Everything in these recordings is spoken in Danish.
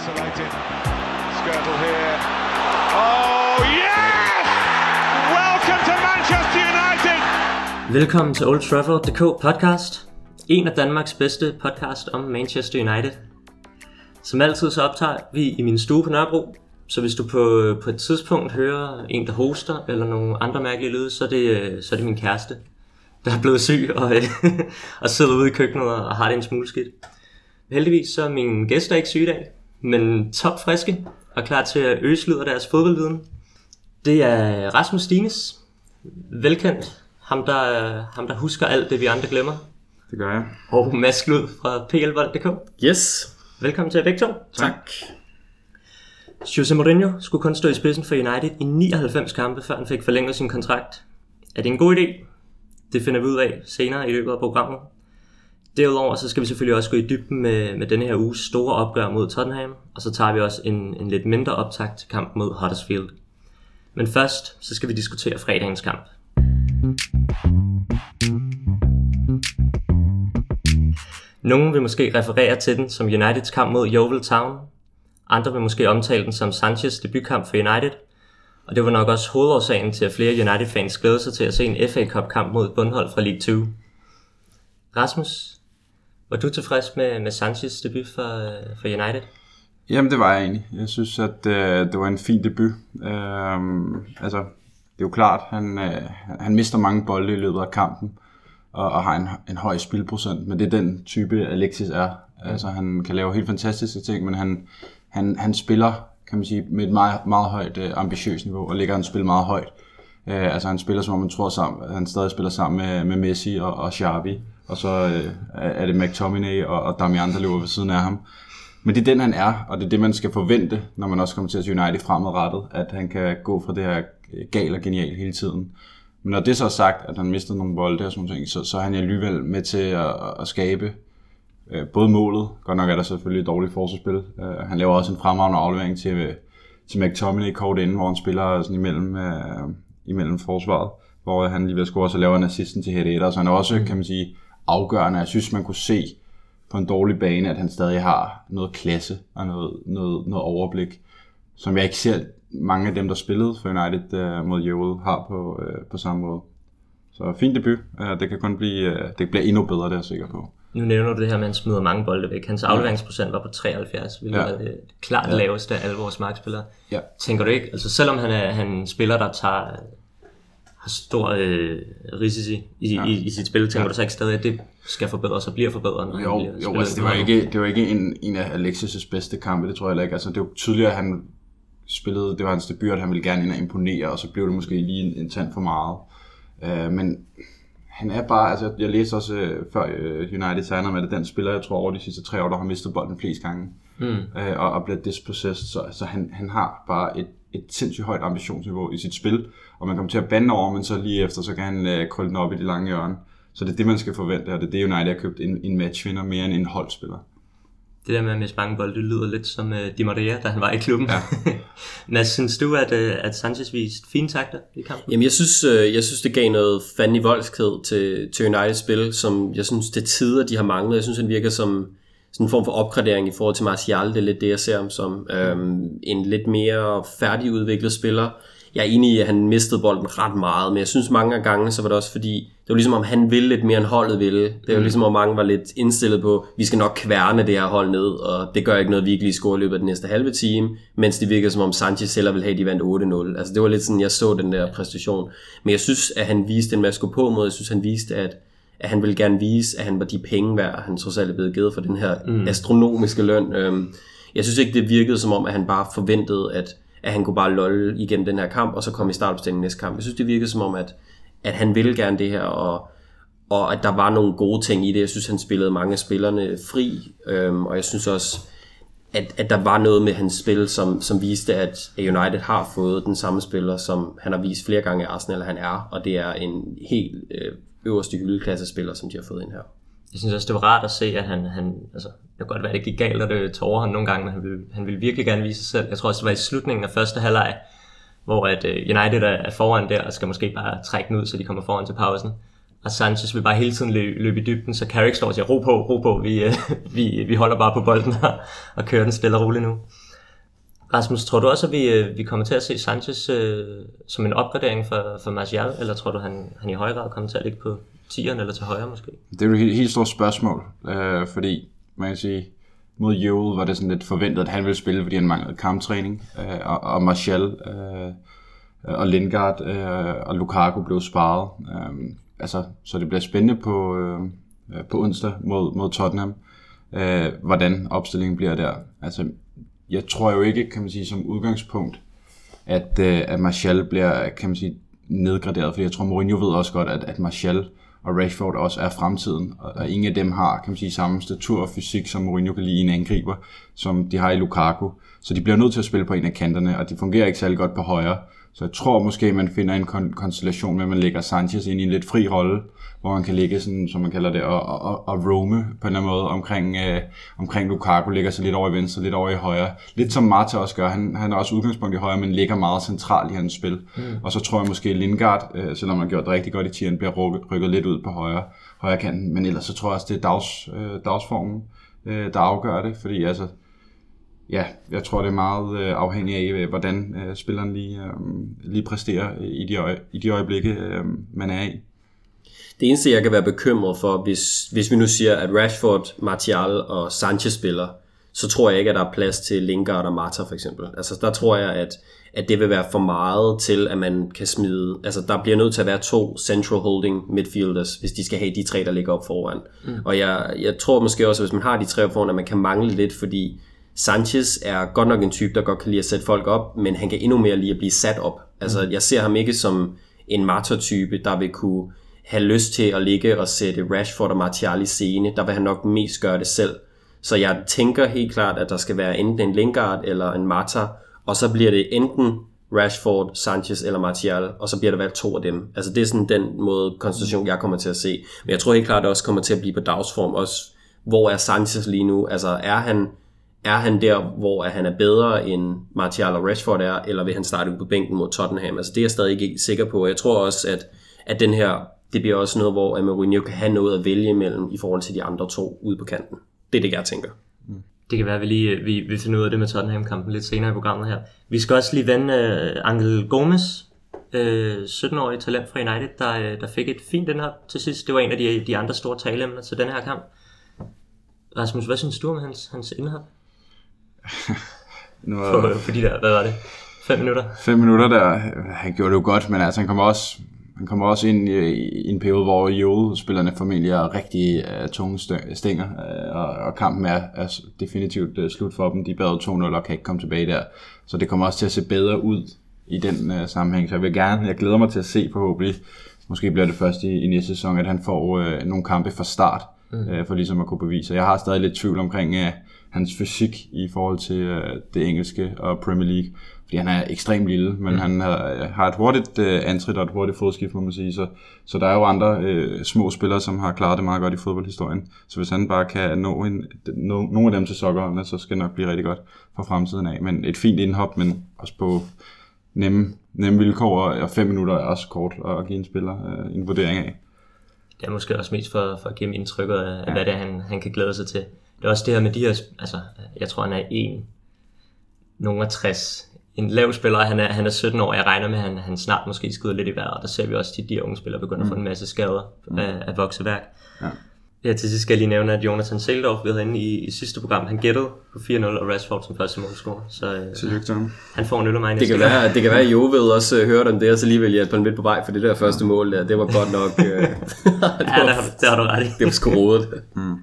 isolated. Skirtle here. Oh, yes! Welcome to Manchester United! Velkommen til Old Trafford.dk podcast. En af Danmarks bedste podcast om Manchester United. Som altid så optager vi i min stue på Nørrebro. Så hvis du på, på et tidspunkt hører en, der hoster, eller nogle andre mærkelige lyde, så er det, så er det min kæreste, der er blevet syg og, og sidder ude i køkkenet og har det en smule skidt. Heldigvis så er mine gæster ikke syge i dag, men topfriske og klar til at øselyde deres fodboldviden. Det er Rasmus Stines, velkendt, ham der, ham der husker alt det vi andre glemmer. Det gør jeg. Og Mads Glud fra plvold.dk. Yes. Velkommen til jer begge to. Tak. Jose Mourinho skulle kun stå i spidsen for United i 99 kampe, før han fik forlænget sin kontrakt. Er det en god idé? Det finder vi ud af senere i løbet af programmet. Derudover så skal vi selvfølgelig også gå i dybden med, med denne her uges store opgør mod Tottenham, og så tager vi også en, en lidt mindre optakt til kamp mod Huddersfield. Men først så skal vi diskutere fredagens kamp. Nogle vil måske referere til den som Uniteds kamp mod Yeovil Town. Andre vil måske omtale den som Sanchez debutkamp for United. Og det var nok også hovedårsagen til, at flere United-fans glædede sig til at se en FA Cup-kamp mod et bundhold fra League 2. Rasmus, var du tilfreds med, med Sanchez debut for, for United? Jamen, det var jeg egentlig. Jeg synes, at øh, det var en fin debut. Øh, altså, det er jo klart, han, øh, han mister mange bolde i løbet af kampen, og, og har en, en høj spilprocent, men det er den type, Alexis er. Altså, han kan lave helt fantastiske ting, men han, han, han spiller, kan man sige, med et meget, meget højt øh, ambitiøst niveau, og ligger han spil meget højt. Øh, altså, han spiller, som om man tror sammen, han stadig spiller sammen med, med Messi og, og Xavi, og så øh, er det McTominay og, og Damian, der løber ved siden af ham. Men det er den, han er, og det er det, man skal forvente, når man også kommer til at se United fremadrettet, at han kan gå fra det her gal og genial hele tiden. Men når det så er sagt, at han mistede nogle bolde og sådan ting, så, så er han alligevel med til at, at skabe øh, både målet, godt nok er der selvfølgelig et dårligt forsvarsspil, øh, han laver også en fremragende aflevering til, til McTominay kort inden, hvor han spiller sådan imellem, øh, imellem forsvaret, hvor han lige ved at score, så laver han assisten til Herrera, så han er også, kan man sige, afgørende. Jeg synes, man kunne se på en dårlig bane, at han stadig har noget klasse og noget, noget, noget overblik, som jeg ikke ser mange af dem, der spillede for United uh, mod Yeovil, har på, uh, på samme måde. Så fin debut. Uh, det kan kun blive, uh, det bliver endnu bedre, det er jeg sikker på. Nu nævner du det her, at han smider mange bolde væk. Hans afleveringsprocent var på 73, hvilket ja. er det klart ja. laveste af alle vores markspillere. Ja. Tænker du ikke, altså selvom han er han spiller, der tager har stor øh, risici i, ja. i, i sit spil, tænker ja. du så ikke stadig, at det skal forbedres og bliver forbedret? Når jo, han jo altså, det var ikke, det var ikke en, en af Alexis' bedste kampe, det tror jeg ikke. Altså, det var tydeligt, at han spillede, det var hans debut, at han ville gerne ind og imponere, og så blev det måske lige en, en tand for meget. Uh, men han er bare, altså jeg læste også uh, før uh, United signer med det, den spiller, jeg tror over de sidste tre år, der har mistet bolden flest gange, mm. uh, og, og blevet dispossessed, så altså, han, han har bare et, et sindssygt højt ambitionsniveau i sit spil, og man kommer til at bande over, men så lige efter, så kan han uh, krølle den op i det lange hjørne. Så det er det, man skal forvente, og det er det, United har købt en, en matchvinder mere end en holdspiller. Det der med at miste mange bolde, det lyder lidt som uh, Di Maria, da han var i klubben. Ja. Mads, synes du, at, uh, at Sanchez viste fine takter i kampen? Jamen, jeg synes, uh, jeg synes det gav noget fandme voldskhed til, til Uniteds spil, som jeg synes, det tider, de har manglet. Jeg synes, han virker som sådan en form for opgradering i forhold til Martial. Det er lidt det, jeg ser ham som. Um, en lidt mere færdigudviklet spiller. Jeg er enig i, at han mistede bolden ret meget, men jeg synes mange af gange, så var det også fordi, det var ligesom om han ville lidt mere end holdet ville. Det var mm. ligesom om mange var lidt indstillet på, vi skal nok kværne det her hold ned, og det gør ikke noget virkelig score i løbet af den næste halve time, mens det virker som om Sanchez selv ville have, at de vandt 8-0. Altså det var lidt sådan, jeg så den der præstation. Men jeg synes, at han viste en masse på mod. Jeg synes, han viste, at at han ville gerne vise, at han var de penge værd, han trods alt er blevet givet for den her mm. astronomiske løn. Øhm, jeg synes ikke, det virkede som om, at han bare forventede, at, at han kunne bare lolle igennem den her kamp, og så komme i startopstillingen næste kamp. Jeg synes, det virkede som om, at, at han ville gerne det her, og, og at der var nogle gode ting i det. Jeg synes, han spillede mange af spillerne fri, øhm, og jeg synes også, at, at der var noget med hans spil, som, som viste, at United har fået den samme spiller, som han har vist flere gange i Arsenal, han er, og det er en helt øh, øverste hyldeklasse spiller, som de har fået ind her. Jeg synes også, det var rart at se, at han, han altså, det kan godt være, det gik galt, og det tog han nogle gange, men han ville, han ville virkelig gerne vise sig selv. Jeg tror også, det var i slutningen af første halvleg, hvor at øh, United er foran der, og skal måske bare trække den ud, så de kommer foran til pausen. og Sanchez vil bare hele tiden løbe, løbe i dybden, så Carrick står og siger, ro på, ro på, vi, øh, vi, vi holder bare på bolden her, og kører den stille og roligt nu. Rasmus, tror du også, at vi, øh, vi kommer til at se Sanchez øh, som en opgradering for, for Martial, eller tror du, han, han i højere grad kommer til at ligge på 10'eren eller til højre måske? Det er jo et helt, helt stort spørgsmål, øh, fordi man kan sige, mod Joel var det sådan lidt forventet, at han ville spille, fordi han manglede kamptræning, øh, og, og Martial øh, og Lindgaard øh, og Lukaku blev sparet. Øh, altså, så det bliver spændende på, øh, på onsdag mod, mod Tottenham, øh, hvordan opstillingen bliver der. Altså, jeg tror jo ikke, kan man sige, som udgangspunkt, at, øh, at Martial bliver, kan man sige, nedgraderet, fordi jeg tror, Mourinho ved også godt, at, at Martial og Rashford også er fremtiden, og ingen af dem har, kan man sige, samme statur og fysik, som Mourinho kan lide i en angriber, som de har i Lukaku. Så de bliver nødt til at spille på en af kanterne, og de fungerer ikke særlig godt på højre. Så jeg tror måske, man finder en kon- konstellation med, at man lægger Sanchez ind i en lidt fri rolle, hvor man kan ligge, sådan, som man kalder det, og, og, og roame på en eller anden måde omkring, øh, omkring Lukaku, ligger sig lidt over i venstre, lidt over i højre. Lidt som Marta også gør, han, han er også udgangspunkt i højre, men ligger meget centralt i hans spil. Mm. Og så tror jeg måske Lingard, øh, selvom han har gjort det rigtig godt i tieren, bliver rykket, rykket lidt ud på højre, højre kanten. Men ellers så tror jeg også, det er dags, øh, dagsformen, øh, der afgør det, fordi altså, ja, jeg tror, det er meget øh, afhængigt af, øh, hvordan øh, spilleren lige, øh, lige præsterer i de, øje, i de øjeblikke, øh, man er i. Det eneste, jeg kan være bekymret for, hvis, hvis vi nu siger, at Rashford, Martial og Sanchez spiller, så tror jeg ikke, at der er plads til Lingard og Marta for eksempel. Altså der tror jeg, at, at det vil være for meget til, at man kan smide... Altså der bliver nødt til at være to central holding midfielders, hvis de skal have de tre, der ligger op foran. Mm. Og jeg, jeg tror måske også, at hvis man har de tre op foran, at man kan mangle lidt, fordi Sanchez er godt nok en type, der godt kan lide at sætte folk op, men han kan endnu mere lide at blive sat op. Altså jeg ser ham ikke som en Marta-type, der vil kunne have lyst til at ligge og sætte Rashford og Martial i scene. Der vil han nok mest gøre det selv. Så jeg tænker helt klart, at der skal være enten en Lingard eller en Mata, og så bliver det enten Rashford, Sanchez eller Martial, og så bliver der valgt to af dem. Altså det er sådan den måde konstellation, jeg kommer til at se. Men jeg tror helt klart, at det også kommer til at blive på dagsform. Også hvor er Sanchez lige nu? Altså er han, er han der, hvor han er bedre end Martial og Rashford er, eller vil han starte ud på bænken mod Tottenham? Altså det er jeg stadig ikke sikker på. Jeg tror også, at, at den her det bliver også noget, hvor Mourinho kan have noget at vælge imellem i forhold til de andre to ude på kanten. Det er det, jeg tænker. Det kan være, at vi lige vi, vi finder ud af det med Tottenham-kampen lidt senere i programmet her. Vi skal også lige vende uh, Angel Gomes, uh, 17-årig talent fra United, der, uh, der fik et fint den her til sidst. Det var en af de, de andre store taleemner til den her kamp. Rasmus, hvad synes du om hans, hans indhop? Nu, På, på de der, hvad var det? 5 minutter? Fem minutter der, han gjorde det jo godt, men altså han kommer også han kommer også ind i, i en periode, hvor Jole-spillerne formentlig er rigtig uh, tunge stænger, uh, og, og kampen er, er definitivt uh, slut for dem. De bad 2-0 og kan ikke komme tilbage der. Så det kommer også til at se bedre ud i den uh, sammenhæng. Så jeg vil gerne, jeg glæder mig til at se forhåbentlig, måske bliver det først i, i næste sæson, at han får uh, nogle kampe fra start, mm. uh, for ligesom at kunne bevise. Jeg har stadig lidt tvivl omkring uh, hans fysik i forhold til uh, det engelske og Premier League fordi han er ekstremt lille, men mm. han har, har et hurtigt øh, antrit og et hurtigt fodskift, må man sige. Så, så der er jo andre øh, små spillere, som har klaret det meget godt i fodboldhistorien. Så hvis han bare kan nå, en, nå nogle af dem til sokkerholdene, så skal det nok blive rigtig godt for fremtiden af. Men et fint indhop, men også på nemme, nemme vilkår, og fem minutter er også kort at give en spiller øh, en vurdering af. Det er måske også mest for, for at give indtrykket af, ja. hvad det er, han, han kan glæde sig til. Det er også det her med de her, altså, jeg tror han er en, nogen 60 en lav spiller, han er, han er 17 år, jeg regner med, at han, han snart måske skyder lidt i vejret, og der ser vi også at de unge spillere begynder mm. at få en masse skader mm. af, af vokseværk. Ja. Ja, til sidst skal jeg lige nævne, at Jonathan Seldorf, vi havde inde i, i sidste program, han gættede på 4-0, og Rashford som første målscorer. Så øh, Tillykke han får en øl af mig det kan, være, det kan være, at Jo ved også uh, hørte om det, og så alligevel hjælpe ham lidt på vej, for det der første mål der, det var godt nok... Det ja, var, det, har, det har du ret i. Det var skroet. mm.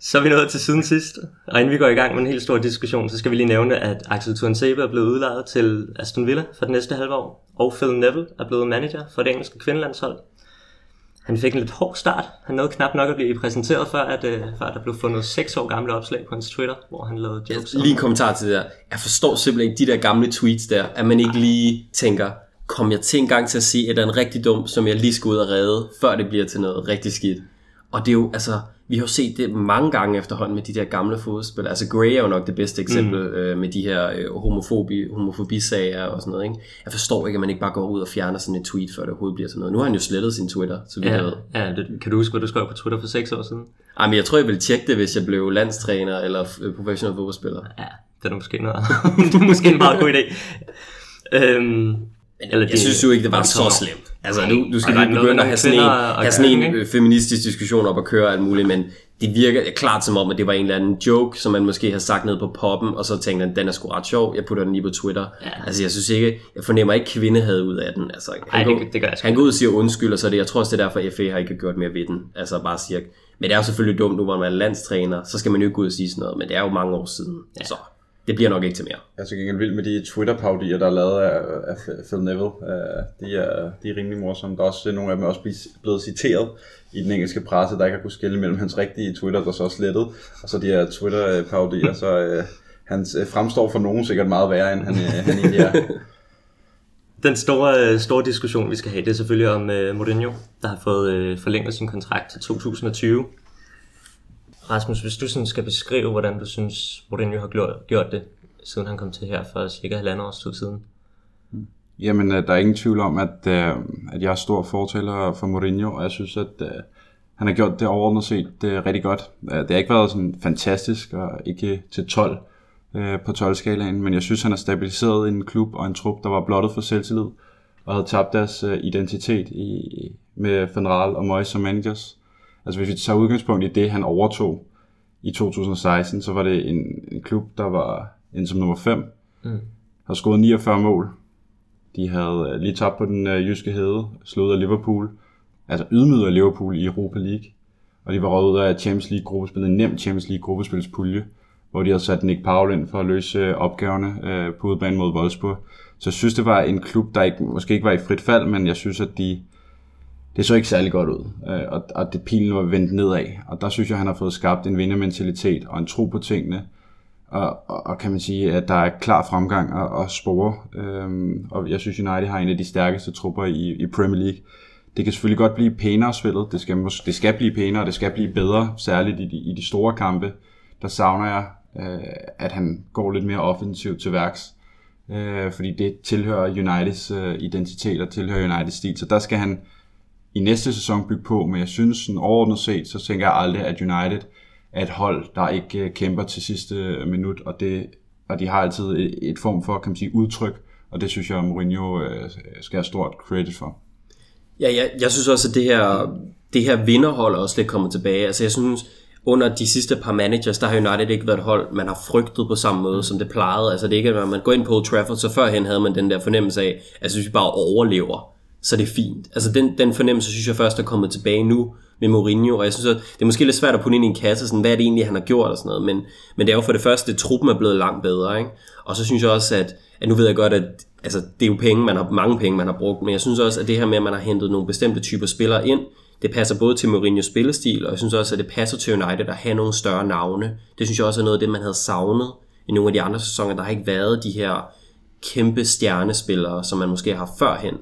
Så er vi nået til siden sidst, og inden vi går i gang med en helt stor diskussion, så skal vi lige nævne, at Axel Tuansebe er blevet udlejet til Aston Villa for det næste halve år, og Phil Neville er blevet manager for det engelske kvindelandshold. Han fik en lidt hård start. Han nåede knap nok at blive præsenteret, før, at, uh, før der blev fundet 6 år gamle opslag på hans Twitter, hvor han lavede jokes. Lige en kommentar til det der. Jeg forstår simpelthen ikke de der gamle tweets der, at man ikke lige tænker, kom jeg til en gang til at sige, at det er en rigtig dum, som jeg lige skal ud og redde, før det bliver til noget rigtig skidt. Og det er jo, altså, vi har jo set det mange gange efterhånden med de der gamle fodspillere. Altså Gray er jo nok det bedste eksempel mm. øh, med de her øh, homofobi, homofobisager og sådan noget. Ikke? Jeg forstår ikke, at man ikke bare går ud og fjerner sådan et tweet, før det overhovedet bliver sådan noget. Nu har han jo slettet sin Twitter, så vi Ja, ved. ja det, kan du huske, hvad du skrev på Twitter for 6 år siden? Ej, men jeg tror, jeg ville tjekke det, hvis jeg blev landstræner eller øh, professionel fodboldspiller. Ja, det er måske noget. det er måske en meget god idé. Øhm, eller Jeg synes jo ikke, det var så slemt. Altså, nu, nu skal vi noget begynde at have sådan en, have sådan en ikke? øh, feministisk diskussion op og køre alt muligt, men det virker klart som om, at det var en eller anden joke, som man måske har sagt ned på poppen, og så tænkte han, den er sgu ret sjov, jeg putter den lige på Twitter. Ja. Altså, jeg synes ikke, jeg fornemmer ikke kvindehed ud af den. Altså, han, Ej, det- det gør jeg han går ud og siger undskyld, og så er det, jeg tror også, det er derfor, FA har ikke gjort mere ved den. Altså, bare siger, men det er jo selvfølgelig dumt, nu hvor man er landstræner, så skal man jo ikke gå ud og sige sådan noget, men det er jo mange år siden, ja. så det bliver nok ikke til mere. Jeg er så gengæld vild med de Twitter-paudier, der er lavet af, af Phil Neville. Uh, de, er, de er rimelig morsomme. Der er også nogle af dem er også blevet citeret i den engelske presse, der ikke har kunnet skille mellem hans rigtige Twitter, der så er slettet, og så de her Twitter-paudier. så uh, han uh, fremstår for nogen sikkert meget værre, end han, uh, han egentlig er. Den store, øh, store diskussion, vi skal have, det er selvfølgelig om uh, Mourinho, der har fået uh, forlænget sin kontrakt til 2020. Rasmus, hvis du sådan skal beskrive, hvordan du synes, Mourinho har gjort, det, siden han kom til her for cirka halvandet års tid siden. Hmm. Jamen, øh, der er ingen tvivl om, at, øh, at jeg er stor fortaler for Mourinho, og jeg synes, at øh, han har gjort det overordnet set øh, rigtig godt. Det har ikke været sådan fantastisk, og ikke til 12 på 12-skalaen, men jeg synes, han har stabiliseret en klub og en trup, der var blottet for selvtillid, og havde tabt deres identitet i, med Fenral og Moyes som managers. Altså hvis vi tager udgangspunkt i det, han overtog i 2016, så var det en, en klub, der var en som nummer 5, mm. har scoret 49 mål, de havde øh, lige tabt på den øh, jyske hede, slået af Liverpool, altså ydmyget af Liverpool i Europa League. Og de var røget ud af Champions League gruppespillet, en nem Champions League gruppespilspulje, hvor de havde sat Nick Powell ind for at løse øh, opgaverne øh, på udbanen mod Wolfsburg. Så jeg synes, det var en klub, der ikke, måske ikke var i frit fald, men jeg synes, at de, det så ikke særlig godt ud. Øh, og, og det pilen var vendt nedad. Og der synes jeg, han har fået skabt en vindermentalitet og en tro på tingene, og, og, og kan man sige, at der er klar fremgang og, og spore. Øhm, og jeg synes, United har en af de stærkeste trupper i, i Premier League. Det kan selvfølgelig godt blive pænere spillet. Det skal, mås- det skal blive pænere, det skal blive bedre, særligt i de, i de store kampe. Der savner jeg, øh, at han går lidt mere offensivt til værks. Øh, fordi det tilhører Uniteds øh, identitet og tilhører Uniteds stil. Så der skal han i næste sæson bygge på, men jeg synes sådan overordnet set, så tænker jeg aldrig, at United er et hold, der ikke øh, kæmper til sidste øh, minut, og, det, og de har altid et, et form for, kan man sige, udtryk, og det synes jeg, at Mourinho øh, skal have stort credit for. Ja, jeg, jeg synes også, at det her, det her vinderhold er også lidt kommet tilbage. Altså jeg synes, under de sidste par managers, der har United ikke været et hold, man har frygtet på samme måde, som det plejede. Altså det er ikke, at man går ind på Old Trafford, så førhen havde man den der fornemmelse af, at hvis vi bare overlever, så det er fint. Altså den, den fornemmelse, synes jeg først er kommet tilbage nu med Mourinho, og jeg synes, at det er måske lidt svært at putte ind i en kasse, sådan, hvad er det egentlig, han har gjort og sådan noget, men, men det er jo for det første, at truppen er blevet langt bedre, ikke? og så synes jeg også, at, at nu ved jeg godt, at altså, det er jo penge, man har, mange penge, man har brugt, men jeg synes også, at det her med, at man har hentet nogle bestemte typer spillere ind, det passer både til Mourinhos spillestil, og jeg synes også, at det passer til United at have nogle større navne. Det synes jeg også er noget af det, man havde savnet i nogle af de andre sæsoner. Der har ikke været de her kæmpe stjernespillere, som man måske har haft førhen.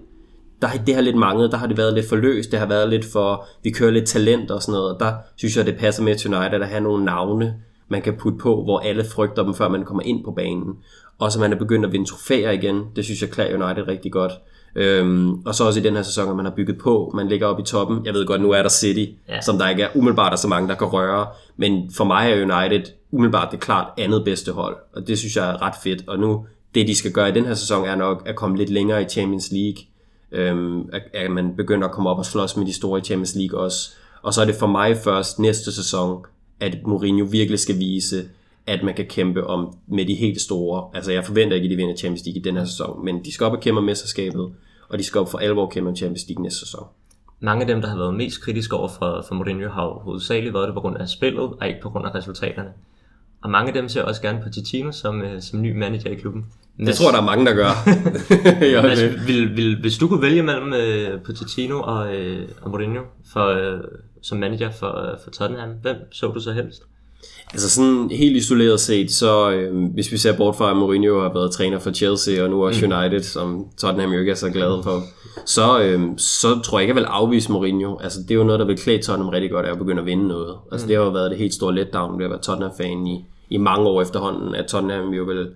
Der, har- det har lidt manglet, der har det været lidt for løst, det har været lidt for, vi kører lidt talent og sådan noget, og der synes jeg, det passer med til United at have nogle navne, man kan putte på, hvor alle frygter dem, før man kommer ind på banen. Og så man er begyndt at vinde trofæer igen, det synes jeg klæder United rigtig godt. Øhm, og så også i den her sæson, at man har bygget på, man ligger oppe i toppen. Jeg ved godt, nu er der City, ja. som der ikke er umiddelbart er så mange, der kan røre. Men for mig er United umiddelbart det klart andet bedste hold, og det synes jeg er ret fedt. Og nu, det de skal gøre i den her sæson, er nok at komme lidt længere i Champions League. Øhm, at, at man begynder at komme op og slås med de store i Champions League også. Og så er det for mig først næste sæson, at Mourinho virkelig skal vise, at man kan kæmpe om med de helt store. Altså jeg forventer ikke, at de vinder Champions League i den her sæson, men de skal op og kæmpe om mesterskabet, og de skal op for alvor kæmpe om Champions League næste sæson. Mange af dem, der har været mest kritiske over for, for Mourinho, har hovedsageligt været det på grund af spillet, og ikke på grund af resultaterne. Og mange af dem ser også gerne Pochettino som, øh, som ny manager i klubben. Det tror jeg, der er mange, der gør. Mads, vil, vil, hvis du kunne vælge mellem øh, Pochettino og, øh, og Mourinho for, øh, som manager for, øh, for Tottenham, hvem så du så helst? Altså sådan helt isoleret set, så øh, hvis vi ser bort fra, at Mourinho har været træner for Chelsea og nu også mm. United, som Tottenham jo ikke er så glad for, så, øh, så tror jeg ikke, jeg vil afvise Mourinho. Altså det er jo noget, der vil klæde Tottenham rigtig godt, at begynde at vinde noget. Altså mm. det har jo været det helt store letdown ved at være Tottenham-fan i, i mange år efterhånden, at Tottenham jo vil,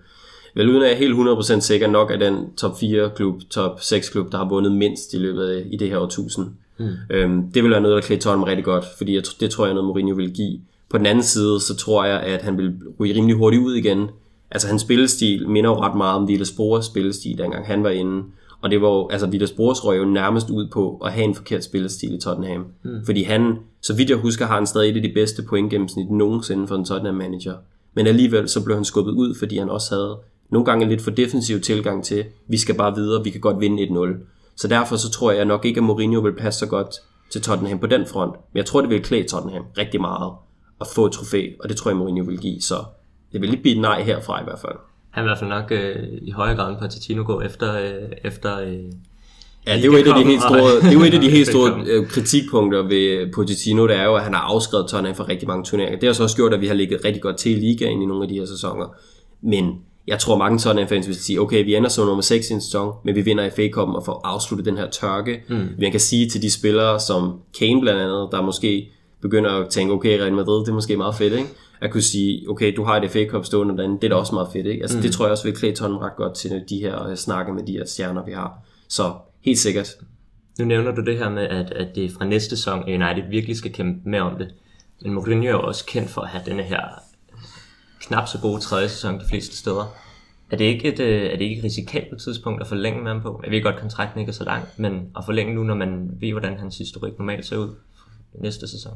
vel uden at jeg er helt 100% sikker nok af den top 4 klub, top 6 klub, der har vundet mindst i løbet af i det her årtusind. Mm. Øhm, det vil være noget, der klæder Tottenham rigtig godt, fordi jeg, det tror jeg er noget, Mourinho vil give. På den anden side, så tror jeg, at han vil ryge rimelig hurtigt ud igen. Altså hans spillestil minder jo ret meget om Villas Boas spillestil, dengang han var inde. Og det var jo, altså Villas Boas røg jo nærmest ud på at have en forkert spillestil i Tottenham. Mm. Fordi han, så vidt jeg husker, har han stadig et af de bedste pointgennemsnit nogensinde for en Tottenham manager. Men alligevel så blev han skubbet ud, fordi han også havde nogle gange en lidt for defensiv tilgang til, vi skal bare videre, vi kan godt vinde 1-0. Så derfor så tror jeg nok ikke, at Mourinho vil passe så godt til Tottenham på den front. Men jeg tror, det vil klæde Tottenham rigtig meget at få et trofæ, og det tror jeg, Mourinho vil give. Så det vil lige blive et nej herfra i hvert fald. Han vil i hvert fald nok øh, i højere grad end Pochettino gå efter, øh, efter øh, Ja, det er jo et af de helt store, det er jo et af de helt store øh, kritikpunkter ved Pochettino, det er jo, at han har afskrevet Tottenham for rigtig mange turneringer. Det har så også gjort, at vi har ligget rigtig godt til i ligaen i nogle af de her sæsoner. Men jeg tror mange Tottenham fans vil sige, okay, vi ender som nummer 6 i en sæson, men vi vinder FA Cup'en og får afsluttet den her tørke. Mm. Man kan sige til de spillere, som Kane blandt andet, der måske begynder at tænke, okay, Real Madrid, det er måske meget fedt, ikke? At kunne sige, okay, du har et FA Cup stående derinde, det er da også meget fedt, ikke? Altså, mm. det tror jeg også vil klæde Tottenham ret godt til de her øh, snakke med de her stjerner, vi har. Så helt sikkert. Nu nævner du det her med, at, at det fra næste sæson, United virkelig skal kæmpe med om det. Men Mourinho er jo også kendt for at have denne her knap så gode tredje sæson de fleste steder. Er det ikke et, øh, er det ikke et risikabelt tidspunkt at forlænge med ham på? Jeg ved godt, at kontrakten ikke er så lang, men at forlænge nu, når man ved, hvordan hans historik normalt ser ud næste sæson?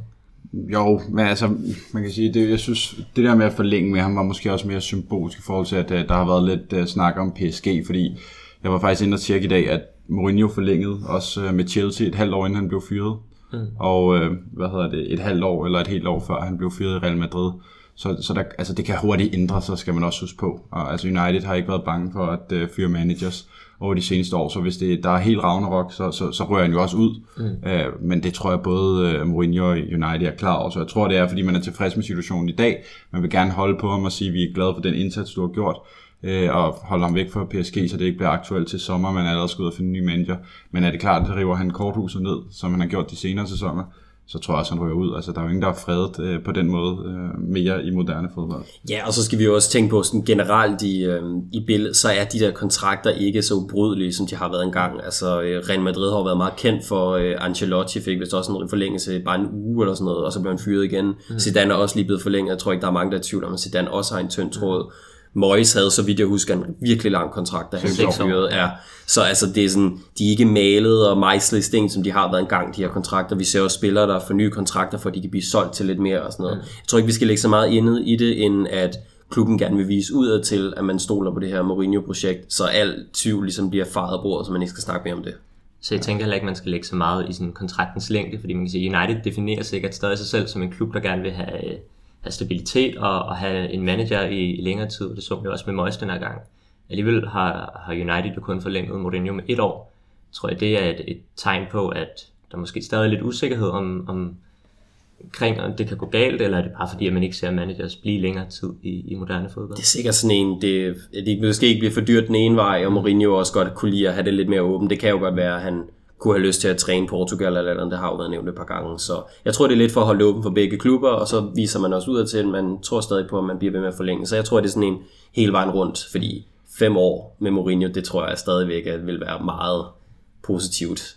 Jo, men altså, man kan sige, det, jeg synes, det der med at forlænge med ham var måske også mere symbolsk i forhold til, at øh, der har været lidt uh, snak om PSG, fordi jeg var faktisk inde og tjekke i dag, at Mourinho forlængede også uh, med Chelsea et halvt år, inden han blev fyret. Mm. Og uh, hvad hedder det, et halvt år eller et helt år før han blev fyret i Real Madrid. Så, så der, altså det kan hurtigt ændre sig, skal man også huske på. Og, altså United har ikke været bange for at uh, fyre managers over de seneste år, så hvis det, der er helt Ragnarok, så, så, så rører han jo også ud. Mm. Uh, men det tror jeg både uh, Mourinho og United er klar over, så jeg tror det er, fordi man er tilfreds med situationen i dag. Man vil gerne holde på ham og sige, at vi er glade for den indsats, du har gjort uh, og holde ham væk fra PSG, så det ikke bliver aktuelt til sommer, man allerede skal ud og finde en ny manager. Men er det klart, at river han korthuset ned, som han har gjort de senere sæsoner, så tror jeg også, han ryger ud. Altså, der er jo ingen, der er fredet øh, på den måde øh, mere i moderne fodbold. Ja, og så skal vi jo også tænke på, sådan generelt i, øh, i billedet, så er de der kontrakter ikke så ubrydelige, som de har været engang. Altså, øh, Real Madrid har været meget kendt for, øh, Ancelotti fik vist også en forlængelse bare en uge eller sådan noget, og så blev han fyret igen. Mm. Zidane er også lige blevet forlænget. Jeg tror ikke, der er mange, der er tvivl om, at Zidane også har en tynd tråd. Mm Moyes havde, så vidt jeg husker, en virkelig lang kontrakt, da han blev fyret. Ja. Så altså, det er sådan, de er ikke malet og mejslet sten, som de har været engang, de her kontrakter. Vi ser også spillere, der får nye kontrakter, for at de kan blive solgt til lidt mere og sådan noget. Mm. Jeg tror ikke, vi skal lægge så meget inde i det, end at klubben gerne vil vise udad til, at man stoler på det her Mourinho-projekt, så al tvivl ligesom bliver faret af bordet, så man ikke skal snakke mere om det. Så jeg tænker heller ikke, at man skal lægge så meget i sådan kontraktens længde, fordi man kan sige, United definerer sikkert stadig sig selv som en klub, der gerne vil have have stabilitet og, og have en manager i, i længere tid. Det så vi også med Moyes den her gang. Alligevel har, har United jo kun forlænget Mourinho med et år. Tror jeg, det er et, et tegn på, at der måske stadig er lidt usikkerhed om, om kring, om det kan gå galt, eller er det bare fordi, at man ikke ser managers blive længere tid i, i moderne fodbold? Det er sikkert sådan en, det, det måske ikke bliver for dyrt den ene vej, og Mourinho også godt kunne lide at have det lidt mere åbent. Det kan jo godt være, at han kunne have lyst til at træne Portugal eller andet. Det har jo været nævnt et par gange. Så jeg tror, det er lidt for at holde åben for begge klubber, og så viser man også ud til, at man tror stadig på, at man bliver ved med at forlænge. Så jeg tror, det er sådan en hele vejen rundt, fordi fem år med Mourinho, det tror jeg stadigvæk at vil være meget positivt.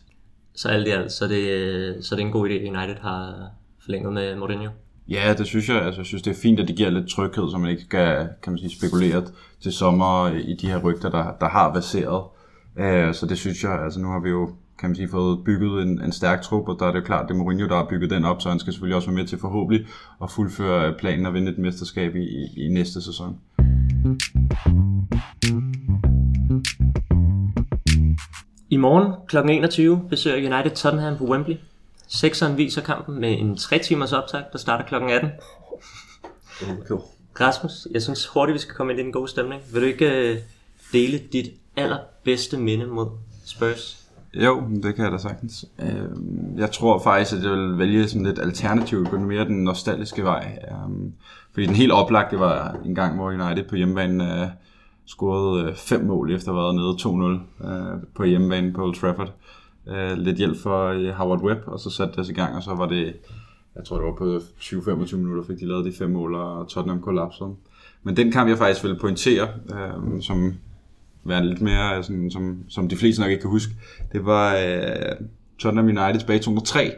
Så alt i alt, så er det, så er det en god idé, United har forlænget med Mourinho? Ja, det synes jeg. Altså, jeg synes, det er fint, at det giver lidt tryghed, så man ikke skal kan man sige, spekulere til sommer i de her rygter, der, der har baseret. Uh, så det synes jeg, altså nu har vi jo kan man sige, fået bygget en, en stærk trup, og der er det klart, det er Mourinho, der har bygget den op, så han skal selvfølgelig også være med til forhåbentlig at fuldføre planen og vinde et mesterskab i, i, i næste sæson. I morgen kl. 21 besøger United Tottenham på Wembley. Sekseren viser kampen med en 3 timers optag, der starter kl. 18. Okay. Rasmus, jeg synes hurtigt, vi skal komme ind i den gode stemning. Vil du ikke uh, dele dit allerbedste minde mod Spurs? Jo, det kan jeg da sagtens. Øhm, jeg tror faktisk, at jeg vil vælge sådan lidt alternativ, gå mere den nostalgiske vej. Øhm, fordi den helt oplagte var en gang, hvor United på hjemmebane øh, scorede øh, fem mål efter at have været nede 2-0 øh, på hjemmebane på Old Trafford. Lidt hjælp for Howard Webb, og så satte det i gang, og så var det, jeg tror det var på 20-25 minutter, fik de lavet de fem mål, og Tottenham kollapsede. Men den kamp, jeg faktisk ville pointere, øhm, som være lidt mere, sådan, som, som de fleste nok ikke kan huske, det var øh, Tottenham United tilbage i 2003,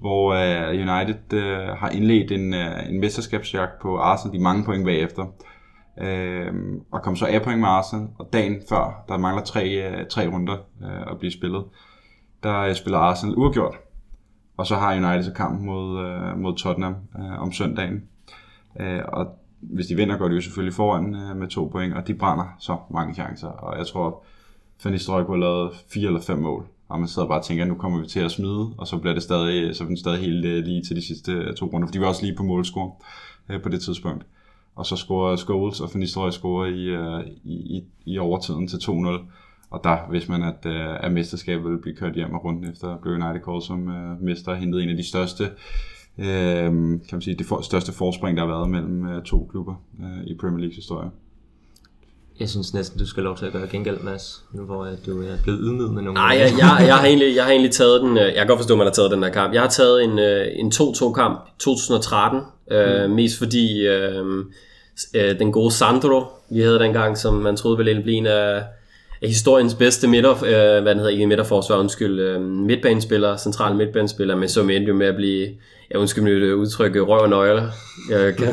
hvor øh, United øh, har indledt en, øh, en mesterskabsjagt på Arsenal, de mange point bagefter, øh, og kom så af point med Arsenal, og dagen før, der mangler tre, øh, tre runder øh, at blive spillet, der øh, spiller Arsenal uafgjort, og så har United så kamp mod, øh, mod Tottenham øh, om søndagen. Øh, og hvis de vinder, går de jo selvfølgelig foran øh, med to point, og de brænder så mange chancer. Og jeg tror, Fanny Strøg kunne have lavet fire eller fem mål, og man sidder bare og tænker, at nu kommer vi til at smide, og så bliver det stadig, så bliver den stadig helt øh, lige til de sidste øh, to runder, for de var også lige på målscore øh, på det tidspunkt. Og så scorer Scholes, og Fanny Strøg scorer i, øh, i, i, i overtiden til 2-0. Og der hvis man, at, øh, at mesterskabet ville blive kørt hjem og rundt efter blev United Call som øh, mester, hentet en af de største øh, kan man sige, det for, største forspring, der har været mellem øh, to klubber øh, i Premier Leagues historie. Jeg synes næsten, du skal lov til at gøre gengæld, Mads, nu hvor du er blevet ydmyget med nogle Nej, jeg, jeg, jeg, har egentlig, jeg har egentlig taget den, øh, jeg kan godt forstå, at man har taget den her kamp. Jeg har taget en, øh, en 2-2 kamp 2013, øh, mm. mest fordi øh, øh, den gode Sandro, vi havde dengang, som man troede ville blive en af historiens bedste midter, øh, hvad den hedder, ikke midterforsvar, undskyld, øh, midtbanespiller, central midtbanespiller, men som endte jo med at blive, ja undskyld mig det udtryk, røv og nøgler. Øh,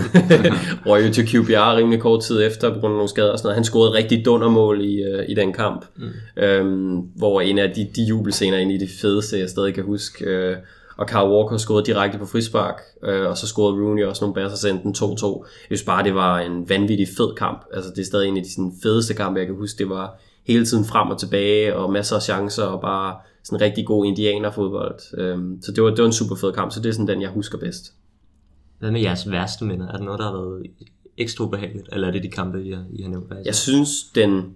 røg jo til QPR rimelig kort tid efter, på grund af nogle skader og sådan noget. Han scorede rigtig dundermål i, øh, i den kamp, mm. øh, hvor en af de, de jubelscener ind i det fedeste, jeg stadig kan huske, øh, og Carl Walker scorede direkte på frispark, øh, og så scorede Rooney også nogle basser, sendte den 2-2. Jeg synes bare, det var en vanvittig fed kamp. Altså, det er stadig en af de sådan, fedeste kampe, jeg kan huske. Det var hele tiden frem og tilbage, og masser af chancer, og bare sådan en rigtig god indianerfodbold. Øhm, så det var, det var en super fed kamp, så det er sådan den, jeg husker bedst. Hvad med jeres værste minder? Er der noget, der har været ekstra ubehageligt, eller er det de kampe, I har, I har nævnt? Jeg synes, den,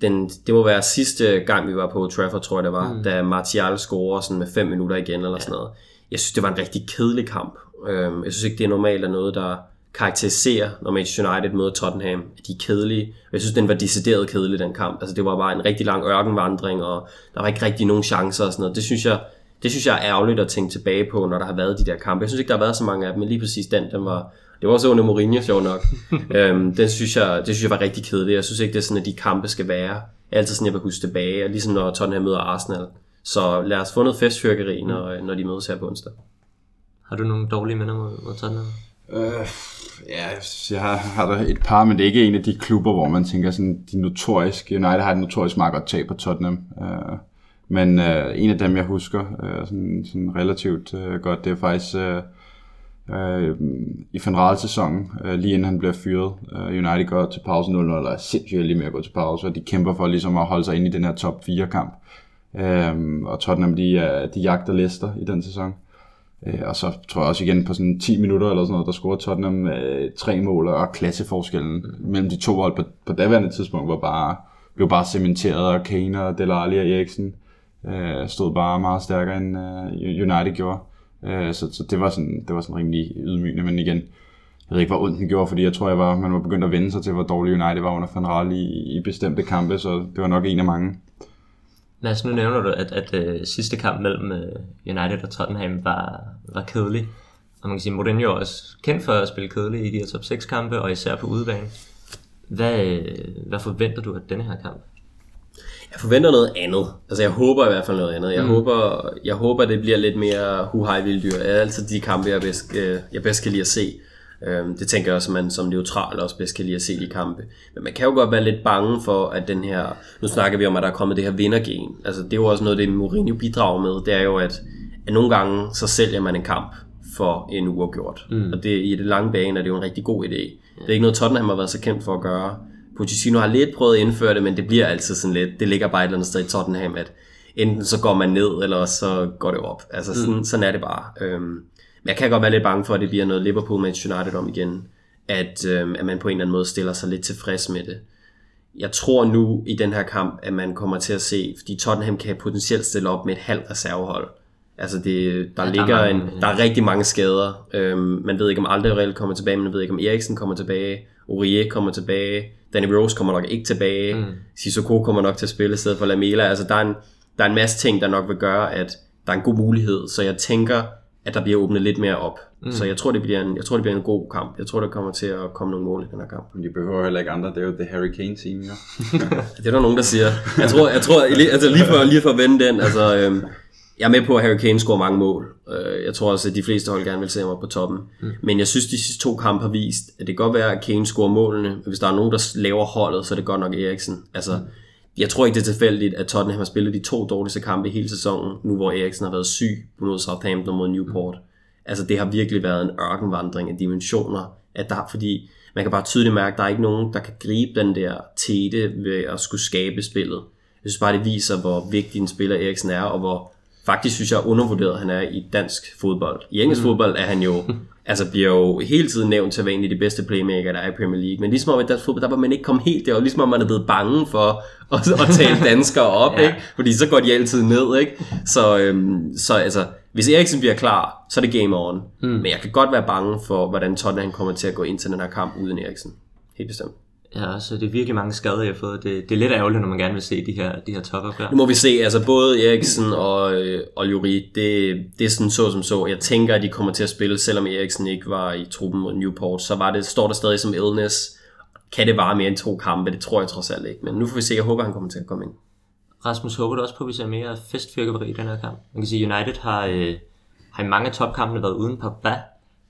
den, det må være sidste gang, vi var på Trafford, tror jeg det var, mm. da Martial scorer sådan med 5 minutter igen, eller ja. sådan noget. Jeg synes, det var en rigtig kedelig kamp. Øhm, jeg synes ikke, det er normalt, at noget, der karakteriserer, når Manchester United møder Tottenham, at de er kedelige. Jeg synes, den var decideret kedelig, den kamp. Altså, det var bare en rigtig lang ørkenvandring, og der var ikke rigtig nogen chancer og sådan noget. Det synes jeg, det synes jeg er ærgerligt at tænke tilbage på, når der har været de der kampe. Jeg synes ikke, der har været så mange af dem, men lige præcis den, den var, det var også under Mourinho, sjov nok. øhm, den synes jeg, det synes jeg var rigtig kedeligt. Jeg synes ikke, det er sådan, at de kampe skal være. Altid sådan, jeg vil huske tilbage, og ligesom når Tottenham møder Arsenal. Så lad os få noget festfyrkeri, når, når de mødes her på onsdag. Har du nogle dårlige minder mod, mod Tottenham? Øh, ja, jeg har, har der et par, men det er ikke en af de klubber, hvor man tænker sådan, de notoriske, United har et notorisk meget godt tag på Tottenham. Øh, men øh, en af dem, jeg husker øh, sådan, sådan relativt øh, godt, det er faktisk øh, øh, i van sæsonen øh, lige inden han bliver fyret. Øh, United går til pause 0-0, eller er sindssygt lige med at gå til pause, og de kæmper for ligesom at holde sig inde i den her top 4-kamp. Øh, og Tottenham, de, øh, de jagter Leicester i den sæson. Øh, og så tror jeg også igen på sådan 10 minutter eller sådan noget, der scorede Tottenham øh, tre mål, og klasseforskellen mm. mellem de to hold på, på daværende tidspunkt var bare, blev bare cementeret, og Kane og Delali og Eriksen øh, stod bare meget stærkere end øh, United gjorde. Øh, så, så det var sådan, det var sådan rimelig ydmygende, men igen, jeg ved ikke, hvor ondt den gjorde, fordi jeg tror, jeg var, man var begyndt at vende sig til, hvor dårlig United var under Van Rale i, i bestemte kampe, så det var nok en af mange. Mads, nu nævner du, at, at uh, sidste kamp mellem uh, United og Tottenham var, var kedelig. Og man kan sige, Mourinho er også kendt for at spille kedelig i de her top 6 kampe, og især på udebane. Hvad, øh, hvad forventer du af denne her kamp? Jeg forventer noget andet. Altså jeg håber i hvert fald noget andet. Jeg, mm. håber, jeg håber, det bliver lidt mere huhej vilddyr. Altid de kampe, jeg bedst, jeg bedst kan lide at se. Øhm, det tænker jeg også, at man som neutral også bedst kan lide at se de kampe. Men man kan jo godt være lidt bange for, at den her... Nu snakker vi om, at der er kommet det her vindergen. Altså det er jo også noget, det Mourinho bidrager med. Det er jo, at, at nogle gange så sælger man en kamp for en uafgjort. Mm. Og det, i det lange bane er det jo en rigtig god idé. Det er ikke noget, Tottenham har været så kendt for at gøre. Pochettino har lidt prøvet at indføre det, men det bliver altid sådan lidt... Det ligger bare et eller andet sted i Tottenham, at enten så går man ned, eller så går det op. Altså sådan, mm. sådan er det bare. Øhm, men jeg kan godt være lidt bange for, at det bliver noget Liverpool Manchester United om igen. At, øh, at man på en eller anden måde stiller sig lidt tilfreds med det. Jeg tror nu i den her kamp, at man kommer til at se, fordi Tottenham kan potentielt stille op med et halvt reservehold. Altså det, der, der er ligger mange, en, ja. der er rigtig mange skader. Øhm, man ved ikke, om Alderweireld kommer tilbage, man ved ikke, om Eriksen kommer tilbage. Aurier kommer tilbage. Danny Rose kommer nok ikke tilbage. Mm. Sissoko kommer nok til at spille i stedet for Lamela. Altså der er, en, der er en masse ting, der nok vil gøre, at der er en god mulighed. Så jeg tænker, at der bliver åbnet lidt mere op. Mm. Så jeg tror, det bliver en, jeg tror, det bliver en god kamp. Jeg tror, der kommer til at komme nogle mål i den her kamp. Men de behøver heller ikke andre, det er jo The Harry Kane team, jo. Det er der nogen, der siger. Jeg tror, jeg tror altså lige for, lige for at vende den, altså, øhm, jeg er med på, at Harry Kane scorer mange mål. Øh, jeg tror også, at de fleste hold gerne vil se ham op på toppen. Mm. Men jeg synes, de sidste to kampe har vist, at det kan godt være, at Kane scorer målene. Hvis der er nogen, der laver holdet, så er det godt nok Eriksen. Altså, mm. Jeg tror ikke, det er tilfældigt, at Tottenham har spillet de to dårligste kampe i hele sæsonen, nu hvor Eriksen har været syg mod Southampton og mod Newport. Altså det har virkelig været en ørkenvandring af dimensioner, at der, fordi man kan bare tydeligt mærke, at der er ikke nogen, der kan gribe den der tete ved at skulle skabe spillet. Jeg synes bare, det viser, hvor vigtig en spiller Eriksen er, og hvor faktisk synes jeg undervurderet han er i dansk fodbold. I engelsk mm. fodbold er han jo, altså bliver jo hele tiden nævnt til at være en af de bedste playmaker, der er i Premier League. Men ligesom om i dansk fodbold, der var man ikke kommet helt der, og ligesom om man er blevet bange for at, at tale danskere op, ja. ikke? Fordi så går de altid ned, ikke? Så, øhm, så altså, hvis Eriksen bliver klar, så er det game on. Mm. Men jeg kan godt være bange for, hvordan Tottenham kommer til at gå ind til den her kamp uden Eriksen. Helt bestemt. Ja, så det er virkelig mange skader, jeg har fået. Det, det er lidt ærgerligt, når man gerne vil se de her, de her topopgør. Nu må vi se, altså både Eriksen og, øh, og Lloris, det, det er sådan så som så. Jeg tænker, at de kommer til at spille, selvom Eriksen ikke var i truppen mod Newport, så var det, står der stadig som illness. Kan det vare mere end to kampe? Det tror jeg trods alt ikke. Men nu får vi se, jeg håber, han kommer til at komme ind. Rasmus, håber du også på, at vi ser mere festfyrkeri i den her kamp? Man kan sige, at United har, øh, har i mange af topkampene været uden Pogba,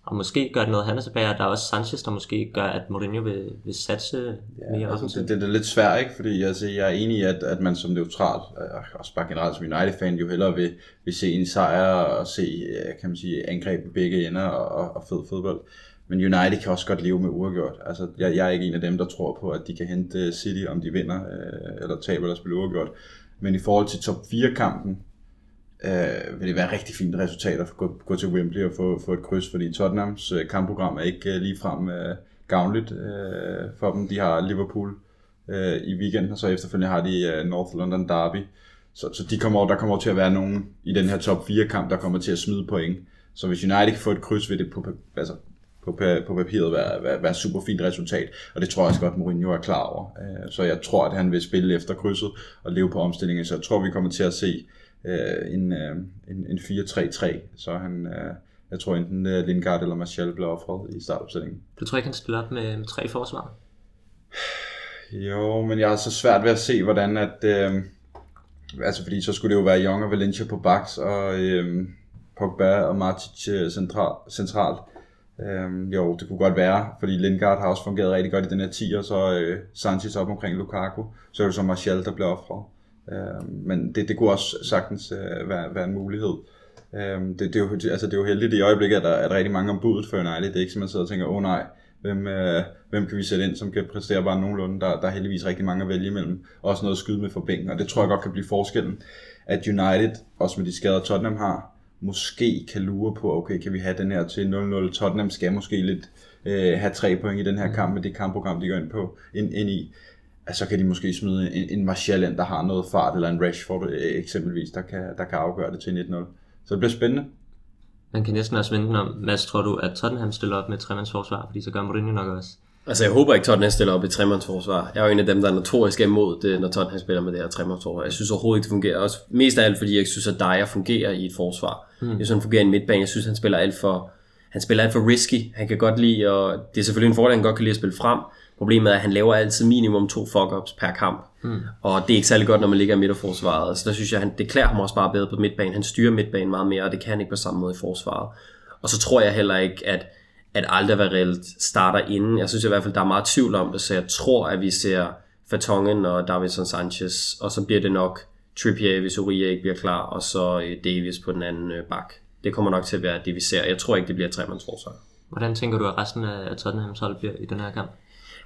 og måske gør det noget, han er tilbage, og der er også Sanchez, der måske gør, at Mourinho vil, vil satse ja, mere altså, det, det, er lidt svært, ikke? Fordi altså, jeg er enig i, at, at man som neutral, og også bare generelt som United-fan, jo hellere vil, vil se en sejr og se, kan man sige, angreb i begge ender og, og, og fed fodbold. Men United kan også godt leve med uafgjort. Altså, jeg, jeg er ikke en af dem, der tror på, at de kan hente City, om de vinder, øh, eller taber eller spiller uafgjort. Men i forhold til top 4-kampen, øh, vil det være rigtig fint resultat at gå, gå til Wembley og få, få et kryds, fordi Tottenhams øh, kampprogram er ikke øh, ligefrem øh, gavnligt øh, for dem. De har Liverpool øh, i weekenden, og så efterfølgende har de øh, North London Derby. Så, så de kommer, der kommer til at være nogen i den her top 4 kamp, der kommer til at smide point. Så hvis United kan få et kryds, vil det på, altså, på, på papiret være, være, være super fint resultat, og det tror jeg også godt, Mourinho er klar over. Øh, så jeg tror, at han vil spille efter krydset og leve på omstillingen, så jeg tror, vi kommer til at se øh, en, øh, en, en 4-3-3, så han, øh, jeg tror enten øh, Lingard eller Martial bliver offret i startopstillingen. Du tror ikke, han stiller op med, med tre forsvar? Jo, men jeg har så svært ved at se, hvordan at... Øh, altså, fordi så skulle det jo være Young og Valencia på baks, og øh, Pogba og Matic øh, central, centralt. Øh, jo, det kunne godt være, fordi Lingard har også fungeret rigtig godt i den her 10, og så øh, Sanchez op omkring Lukaku. Så er det så Martial, der bliver offret. Øh, men det, det kunne også sagtens øh, være, være en mulighed. Øh, det, det, er jo, altså, det er jo heldigt i øjeblikket, at der er rigtig mange om budet for United. Det er ikke som man sidder og tænker, åh oh, nej, hvem, øh, hvem kan vi sætte ind, som kan præstere bare nogenlunde. Der, der er heldigvis rigtig mange at vælge imellem. Også noget at skyde med for bænken, og det tror jeg godt kan blive forskellen. At United, også med de skader Tottenham har, måske kan lure på, okay, kan vi have den her til 0-0. Tottenham skal måske lidt øh, have tre point i den her kamp med det kampprogram, de går ind, på, ind, ind i. Altså, så kan de måske smide en, en Martial ind, der har noget fart, eller en Rashford øh, eksempelvis, der kan, der kan afgøre det til 1-0. Så det bliver spændende. Man kan næsten også vente den om. Mads, tror du, at Tottenham stiller op med tremandsforsvar, fordi så gør Mourinho nok også? Altså jeg håber ikke Tottenham stiller op i tremandsforsvar. Jeg er jo en af dem, der er notorisk imod det, når Tottenham spiller med det her tremandsforsvar. Jeg synes overhovedet ikke, det fungerer. Også mest af alt, fordi jeg synes, at Dyer fungerer i et forsvar. Mm. Jeg synes, han fungerer i en midtbane. Jeg synes, han spiller alt for, han spiller alt for risky. Han kan godt lide, og det er selvfølgelig en fordel, han godt kan lide at spille frem. Problemet er, at han laver altid minimum to fuck-ups per kamp. Mm. Og det er ikke særlig godt, når man ligger i midterforsvaret. Så der synes jeg, han, det klæder ham også bare bedre på midtbanen. Han styrer midtbanen meget mere, og det kan han ikke på samme måde i forsvaret. Og så tror jeg heller ikke, at at Alderweireld starter inden. Jeg synes i hvert fald, der er meget tvivl om det, så jeg tror, at vi ser Fatongen og Davidson Sanchez, og så bliver det nok Trippier, hvis Uriah ikke bliver klar, og så øh, Davis på den anden øh, bak. Det kommer nok til at være det, vi ser. Jeg tror ikke, det bliver tremandsforsvar. Hvordan tænker du, at resten af Tottenhams hold bliver i den her kamp?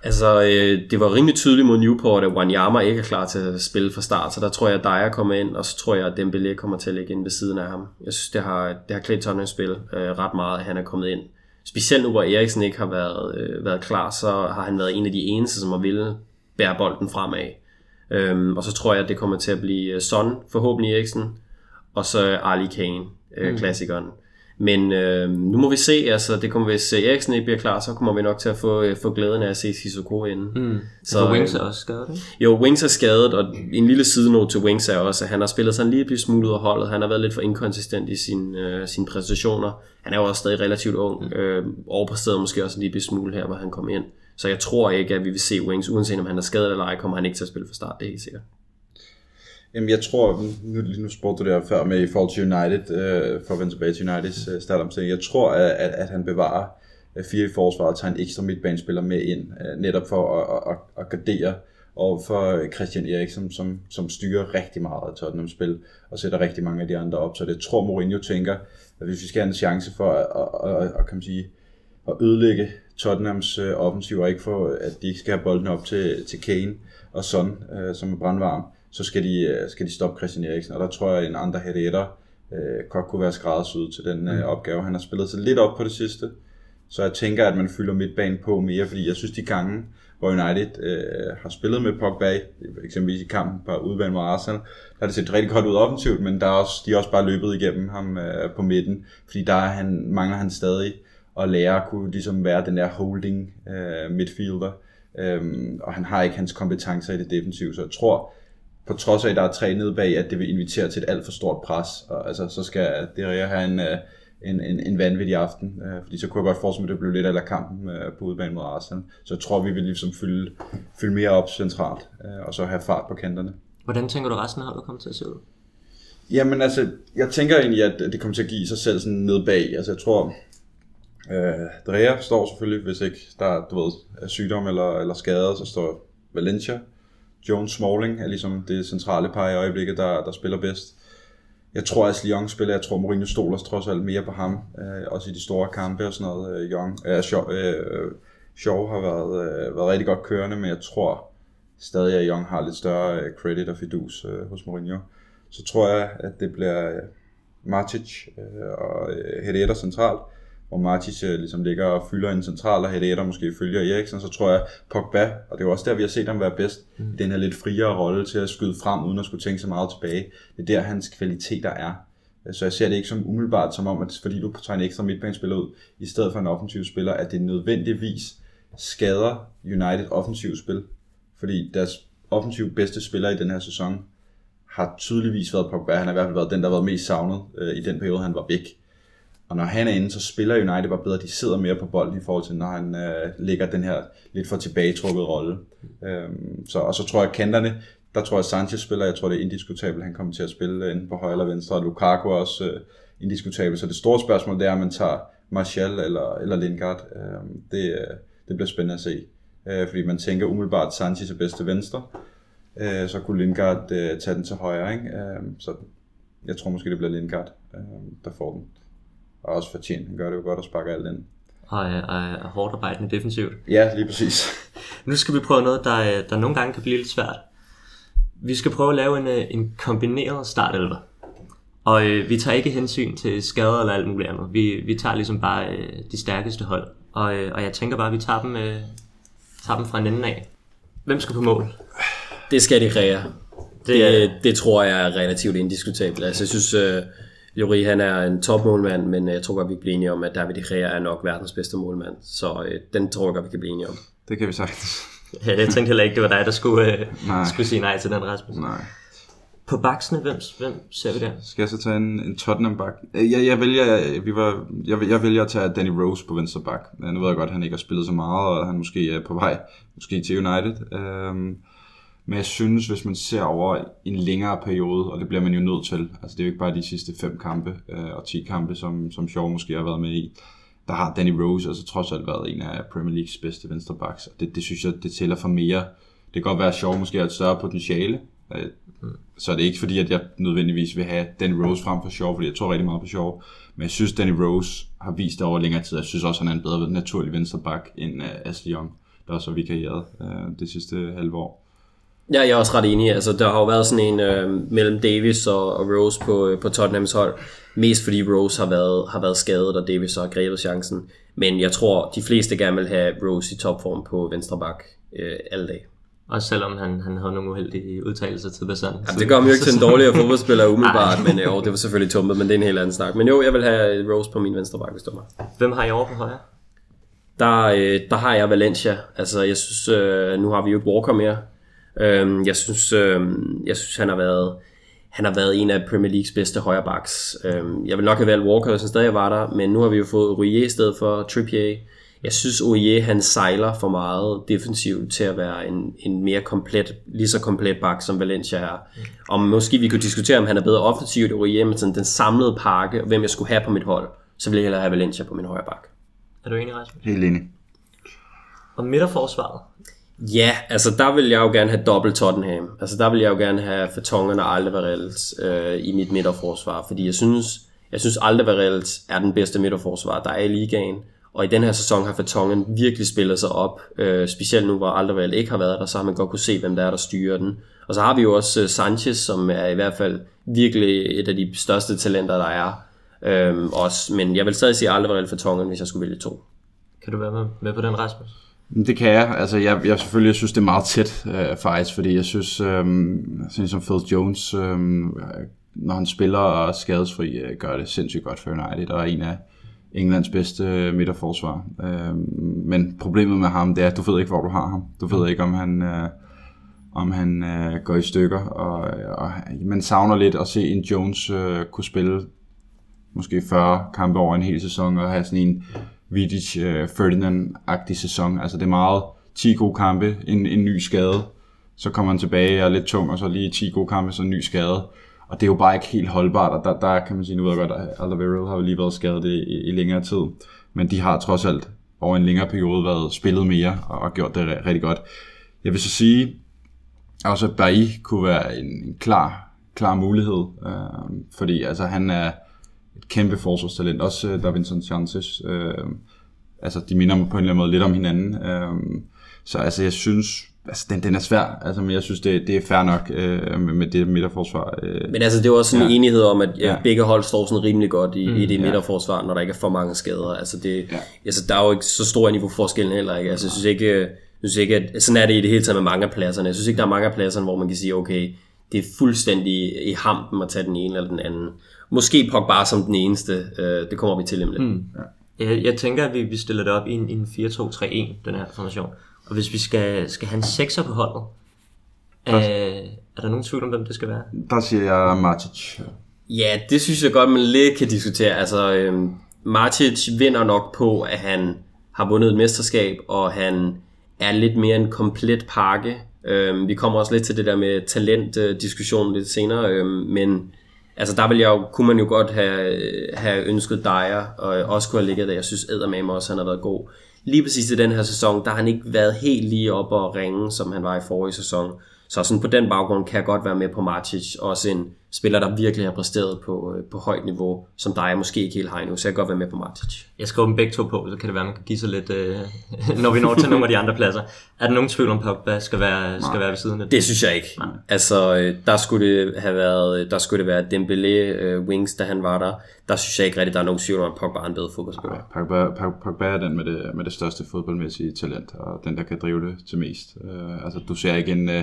Altså, øh, det var rimelig tydeligt mod Newport, at Wanyama ikke er klar til at spille fra start, så der tror jeg, at Dyer kommer ind, og så tror jeg, at Dembélé kommer til at ligge ind ved siden af ham. Jeg synes, det har, det har klædt Tottenham spil øh, ret meget, at han er kommet ind. Specielt nu, hvor Eriksen ikke har været, øh, været klar, så har han været en af de eneste, som har ville bære bolden fremad. Øhm, og så tror jeg, at det kommer til at blive Son, forhåbentlig Eriksen, og så Ali Kane. øh, mm. klassikeren. Men øh, nu må vi se, altså det kommer, hvis Eriksen ikke bliver klar, så kommer vi nok til at få, øh, få glæden af at se Sissoko inden. Mm. Så For Wings er også skadet, ikke? Jo, Wings er skadet, og en lille sidenote til Wings er også, at han har spillet sig en lille smule ud af holdet. Han har været lidt for inkonsistent i sin, øh, sine præstationer. Han er jo også stadig relativt ung, mm. øh, overpræsteret måske også en lille smule her, hvor han kom ind. Så jeg tror ikke, at vi vil se Wings, uanset om han er skadet eller ej, kommer han ikke til at spille for start, det er helt sikkert. Jamen jeg tror, nu, nu spurgte du der før med i forhold til United, øh, for at vende tilbage til Uniteds øh, startomstilling. Jeg tror, at, at, at han bevarer øh, fire i forsvaret og tager en ekstra midtbanespiller med ind, øh, netop for at, at, at gardere og for øh, Christian Eriksen, som, som styrer rigtig meget af Tottenham spil og sætter rigtig mange af de andre op. Så det tror Mourinho tænker, at hvis vi skal have en chance for at, at, at, at, kan man sige, at ødelægge Tottenhams øh, offensiv, og ikke for, at de ikke skal have bolden op til, til Kane og Son, øh, som er brandvarm, så skal de, øh, skal de stoppe Christian Eriksen. Og der tror jeg, at en andre Herrera øh, godt kunne være skræddersyet til den øh, mm. opgave. Han har spillet sig lidt op på det sidste, så jeg tænker, at man fylder midtbanen på mere, fordi jeg synes, de gange, hvor United øh, har spillet med Pogba, eksempelvis i kampen på udbanen mod Arsenal, der har det set rigtig godt ud offensivt, men der er også, de er også bare løbet igennem ham øh, på midten, fordi der er han, mangler han stadig at lære at kunne ligesom være den der holding øh, midfielder, øhm, og han har ikke hans kompetencer i det defensive, så jeg tror, på trods af, at der er tre nede bag, at det vil invitere til et alt for stort pres, og altså, så skal Deria have en, øh, en, en, en vanvittig aften, øh, fordi så kunne jeg godt forestille mig, at det blev lidt af kampen øh, på udbanen mod Arsenal. Så jeg tror, vi vil ligesom fylde, fylde mere op centralt, øh, og så have fart på kanterne. Hvordan tænker du resten af holdet kommer til at se ud? Jamen altså, jeg tænker egentlig, at det kommer til at give sig selv sådan ned bag. Altså jeg tror, øh, Drea står selvfølgelig, hvis ikke der er, du ved, er sygdom eller, eller skade, så står Valencia. Jones Smalling er ligesom det centrale par i øjeblikket, der, der spiller bedst. Jeg tror, at Lyon spiller, jeg tror, Mourinho stoler trods alt mere på ham, øh, også i de store kampe og sådan noget. Øh, Young, øh, Shaw, øh, Shaw har været, øh, været rigtig godt kørende, men jeg tror stadig, at Young har lidt større øh, credit og fidus øh, hos Mourinho. Så tror jeg, at det bliver øh, Matic øh, og øh, Herrera centralt, hvor Martis øh, ligesom ligger og fylder en central, og Hedder måske følger Eriksen, så tror jeg Pogba, og det er jo også der, vi har set ham være bedst, mm. i den her lidt friere rolle til at skyde frem, uden at skulle tænke så meget tilbage. Det er der, hans kvaliteter er. Så jeg ser det ikke som umiddelbart som om, at fordi du tager en ekstra midtbanespiller ud, i stedet for en offensiv spiller, at det nødvendigvis skader United offensiv spil. Fordi deres offensiv bedste spiller i den her sæson har tydeligvis været Pogba. Han har i hvert fald været den, der har været mest savnet øh, i den periode, han var væk. Og når han er inde, så spiller United bare bedre. De sidder mere på bolden i forhold til, når han øh, ligger den her lidt for tilbagetrukket rolle. Øhm, så, og så tror jeg, at kanterne, der tror jeg, Sanchez spiller. Jeg tror, det er indiskutabelt, han kommer til at spille øh, enten på højre eller venstre. Og Lukaku er også øh, indiskutabelt. Så det store spørgsmål, det er, om man tager Martial eller, eller Lingard. Øhm, det, øh, det bliver spændende at se. Øh, fordi man tænker umiddelbart, at Sanchez er bedst til venstre. Øh, så kunne Lingard øh, tage den til højre. Ikke? Øh, så jeg tror måske, det bliver Lingard, øh, der får den og også fortjent. Han gør det jo godt at sparke alt ind. Og er, er hårdt arbejdende defensivt. Ja, lige præcis. nu skal vi prøve noget, der, der nogle gange kan blive lidt svært. Vi skal prøve at lave en, øh, en kombineret startelver. Og øh, vi tager ikke hensyn til skader eller alt muligt andet. Vi, vi tager ligesom bare øh, de stærkeste hold. Og, øh, og jeg tænker bare, at vi tager dem, øh, tager dem fra en ende af. Hvem skal på mål? Det skal de rære. Det, det, det tror jeg er relativt indiskutabelt. Altså, jeg synes, øh, Juri, han er en topmålmand, men jeg tror godt, vi kan blive enige om, at David De Gea er nok verdens bedste målmand. Så øh, den tror jeg godt, vi kan blive enige om. Det kan vi sagtens. ja, jeg tænkte heller ikke, det var dig, der skulle, øh, skulle sige nej til den, Rasmus. Nej. På baksene, hvem, hvem ser vi der? Skal jeg så tage en, en Tottenham bak? Jeg, jeg, vælger, vi var, jeg, jeg vælger at tage Danny Rose på venstre bak. Nu ved jeg godt, at han ikke har spillet så meget, og han måske er på vej måske til United. Um, men jeg synes, hvis man ser over en længere periode, og det bliver man jo nødt til, altså det er jo ikke bare de sidste fem kampe øh, og 10 kampe, som, som Shaw måske har været med i, der har Danny Rose altså trods alt været en af Premier Leagues bedste venstrebacks, og det, det synes jeg, det tæller for mere. Det kan godt være, at Shaw måske har et større potentiale, øh, så er det ikke fordi, at jeg nødvendigvis vil have Danny Rose frem for Shaw, fordi jeg tror rigtig meget på Shaw, men jeg synes, Danny Rose har vist det over længere tid. Jeg synes også, han er en bedre naturlig venstreback end øh, Ashley Young, der også har vikarieret øh, det sidste halve år. Ja, jeg er også ret enig. Altså, der har jo været sådan en øh, mellem Davis og, og Rose på, øh, på Tottenhams hold. Mest fordi Rose har været, har været skadet, og Davis har grebet chancen. Men jeg tror, de fleste gerne vil have Rose i topform på venstre bak øh, alle dage. Også selvom han, han havde nogle uheldige udtalelser til Besan. Ja, det gør ham jo ikke til en dårligere fodboldspiller umiddelbart, men jo, det var selvfølgelig tumpet, men det er en helt anden snak. Men jo, jeg vil have Rose på min venstre bakke, hvis var mig. Hvem har I over på højre? Der, øh, der har jeg Valencia. Altså, jeg synes, øh, nu har vi jo ikke Walker mere. Øh, jeg synes, øh, jeg synes han har været han har været en af Premier Leagues bedste højrebacks. Øh, jeg vil nok have valgt Walker, hvis han stadig var der, men nu har vi jo fået Rouillet i stedet for Trippier. Jeg synes, Oje han sejler for meget defensivt til at være en, en mere komplet, lige så komplet bak, som Valencia er. Og måske vi kunne diskutere, om han er bedre offensivt, Oje, men sådan den samlede pakke, og hvem jeg skulle have på mit hold, så vil jeg hellere have Valencia på min højre bak. Er du enig, Rasmus? Helt enig. Og midterforsvaret? Ja, altså der vil jeg jo gerne have dobbelt Tottenham. Altså der vil jeg jo gerne have Fatongen og Alderweireld øh, i mit midterforsvar, fordi jeg synes, jeg synes Alderweireld er den bedste midterforsvar, der er i ligaen. Og i den her sæson har Fatongen virkelig spillet sig op, øh, specielt nu hvor Alderweireld ikke har været der, så har man godt kunne se, hvem der er, der styrer den. Og så har vi jo også øh, Sanchez, som er i hvert fald virkelig et af de største talenter, der er. Øhm, også, men jeg vil stadig sige Alderweireld Fatongen, hvis jeg skulle vælge to. Kan du være med, med på den, Rasmus? Det kan jeg. Altså, jeg, jeg selvfølgelig jeg synes, det er meget tæt øh, faktisk, fordi jeg synes, øh, sådan som Phil Jones, øh, når han spiller og er skadesfri, øh, gør det sindssygt godt for United, og er en af Englands bedste midterforsvar. Øh, men problemet med ham, det er, at du ved ikke, hvor du har ham. Du ved ikke, om han, øh, om han øh, går i stykker, og, og man savner lidt at se en Jones øh, kunne spille måske 40 kampe over en hel sæson, og have sådan en Vidic øh, Ferdinand-agtig sæson. Altså det er meget 10 gode kampe, en, en ny skade, så kommer han tilbage og er lidt tung, og så lige 10 gode kampe, så en ny skade. Og det er jo bare ikke helt holdbart, og der, der kan man sige, nu ved jeg godt, at Alderweireld har jo lige været skadet i, i, i længere tid, men de har trods alt over en længere periode været spillet mere og, og gjort det rigtig godt. Jeg vil så sige, også at Bailly kunne være en, en klar, klar mulighed, øh, fordi altså, han er et kæmpe forsvarstalent. Også øh, Davinson Sanchez. Øh, altså, de minder mig på en eller anden måde lidt om hinanden. Øh, så altså, jeg synes, altså, den, den er svær, altså, men jeg synes, det, det er fair nok øh, med, med det midterforsvar. Øh. Men altså, det er jo også en Ja. enighed om, at ja, Ja. begge hold står sådan rimelig godt i, mm, i det ja. midterforsvar, når der ikke er for mange skader. Altså, det, Ja. altså, der er jo ikke så stor en niveauforskel heller ikke. Altså, jeg synes ikke, jeg synes ikke at, sådan er det i det hele taget med mange af pladserne. Jeg synes ikke, der er mange af pladserne, hvor man kan sige, okay, det er fuldstændig i hampen at tage den ene eller den anden. Måske Pogba som den eneste, øh, det kommer vi til lidt. Mm. Jeg, jeg tænker, at vi, vi stiller det op i en, i en 4-2-3-1, den her formation. Og hvis vi skal, skal have en sekser på holdet, er, er der nogen tvivl om, hvem det skal være? Der siger jeg Matic. Ja, det synes jeg godt, man lidt kan diskutere. Altså, øhm, Martic vinder nok på, at han har vundet et mesterskab, og han er lidt mere en komplet pakke. Øhm, vi kommer også lidt til det der med talentdiskussionen lidt senere, øhm, men altså der vil jeg jo, kunne man jo godt have, have ønsket Dyer, og også kunne have ligget der. Jeg synes eddermame også, han har været god. Lige præcis i den her sæson, der har han ikke været helt lige op og ringe, som han var i forrige sæson. Så sådan på den baggrund kan jeg godt være med på Martic, også en spiller, der virkelig har præsteret på, øh, på højt niveau, som dig måske ikke helt har endnu, så jeg kan godt være med på Martic. Jeg skriver dem begge to på, så kan det være, man kan give sig lidt, øh, når vi når til nogle af de andre pladser. Er der nogen tvivl om, Pogba skal være, skal være ved siden af det? Det synes jeg ikke. Nej. Altså, øh, der skulle det have været, der skulle det være Dembélé uh, Wings, da han var der. Der synes jeg ikke rigtigt, der er nogen tvivl om, at Pogba er en bedre fodboldspiller. Pogba, Pog- Pogba er den med det, med det største fodboldmæssige talent, og den, der kan drive det til mest. Uh, altså, du ser ikke en, uh,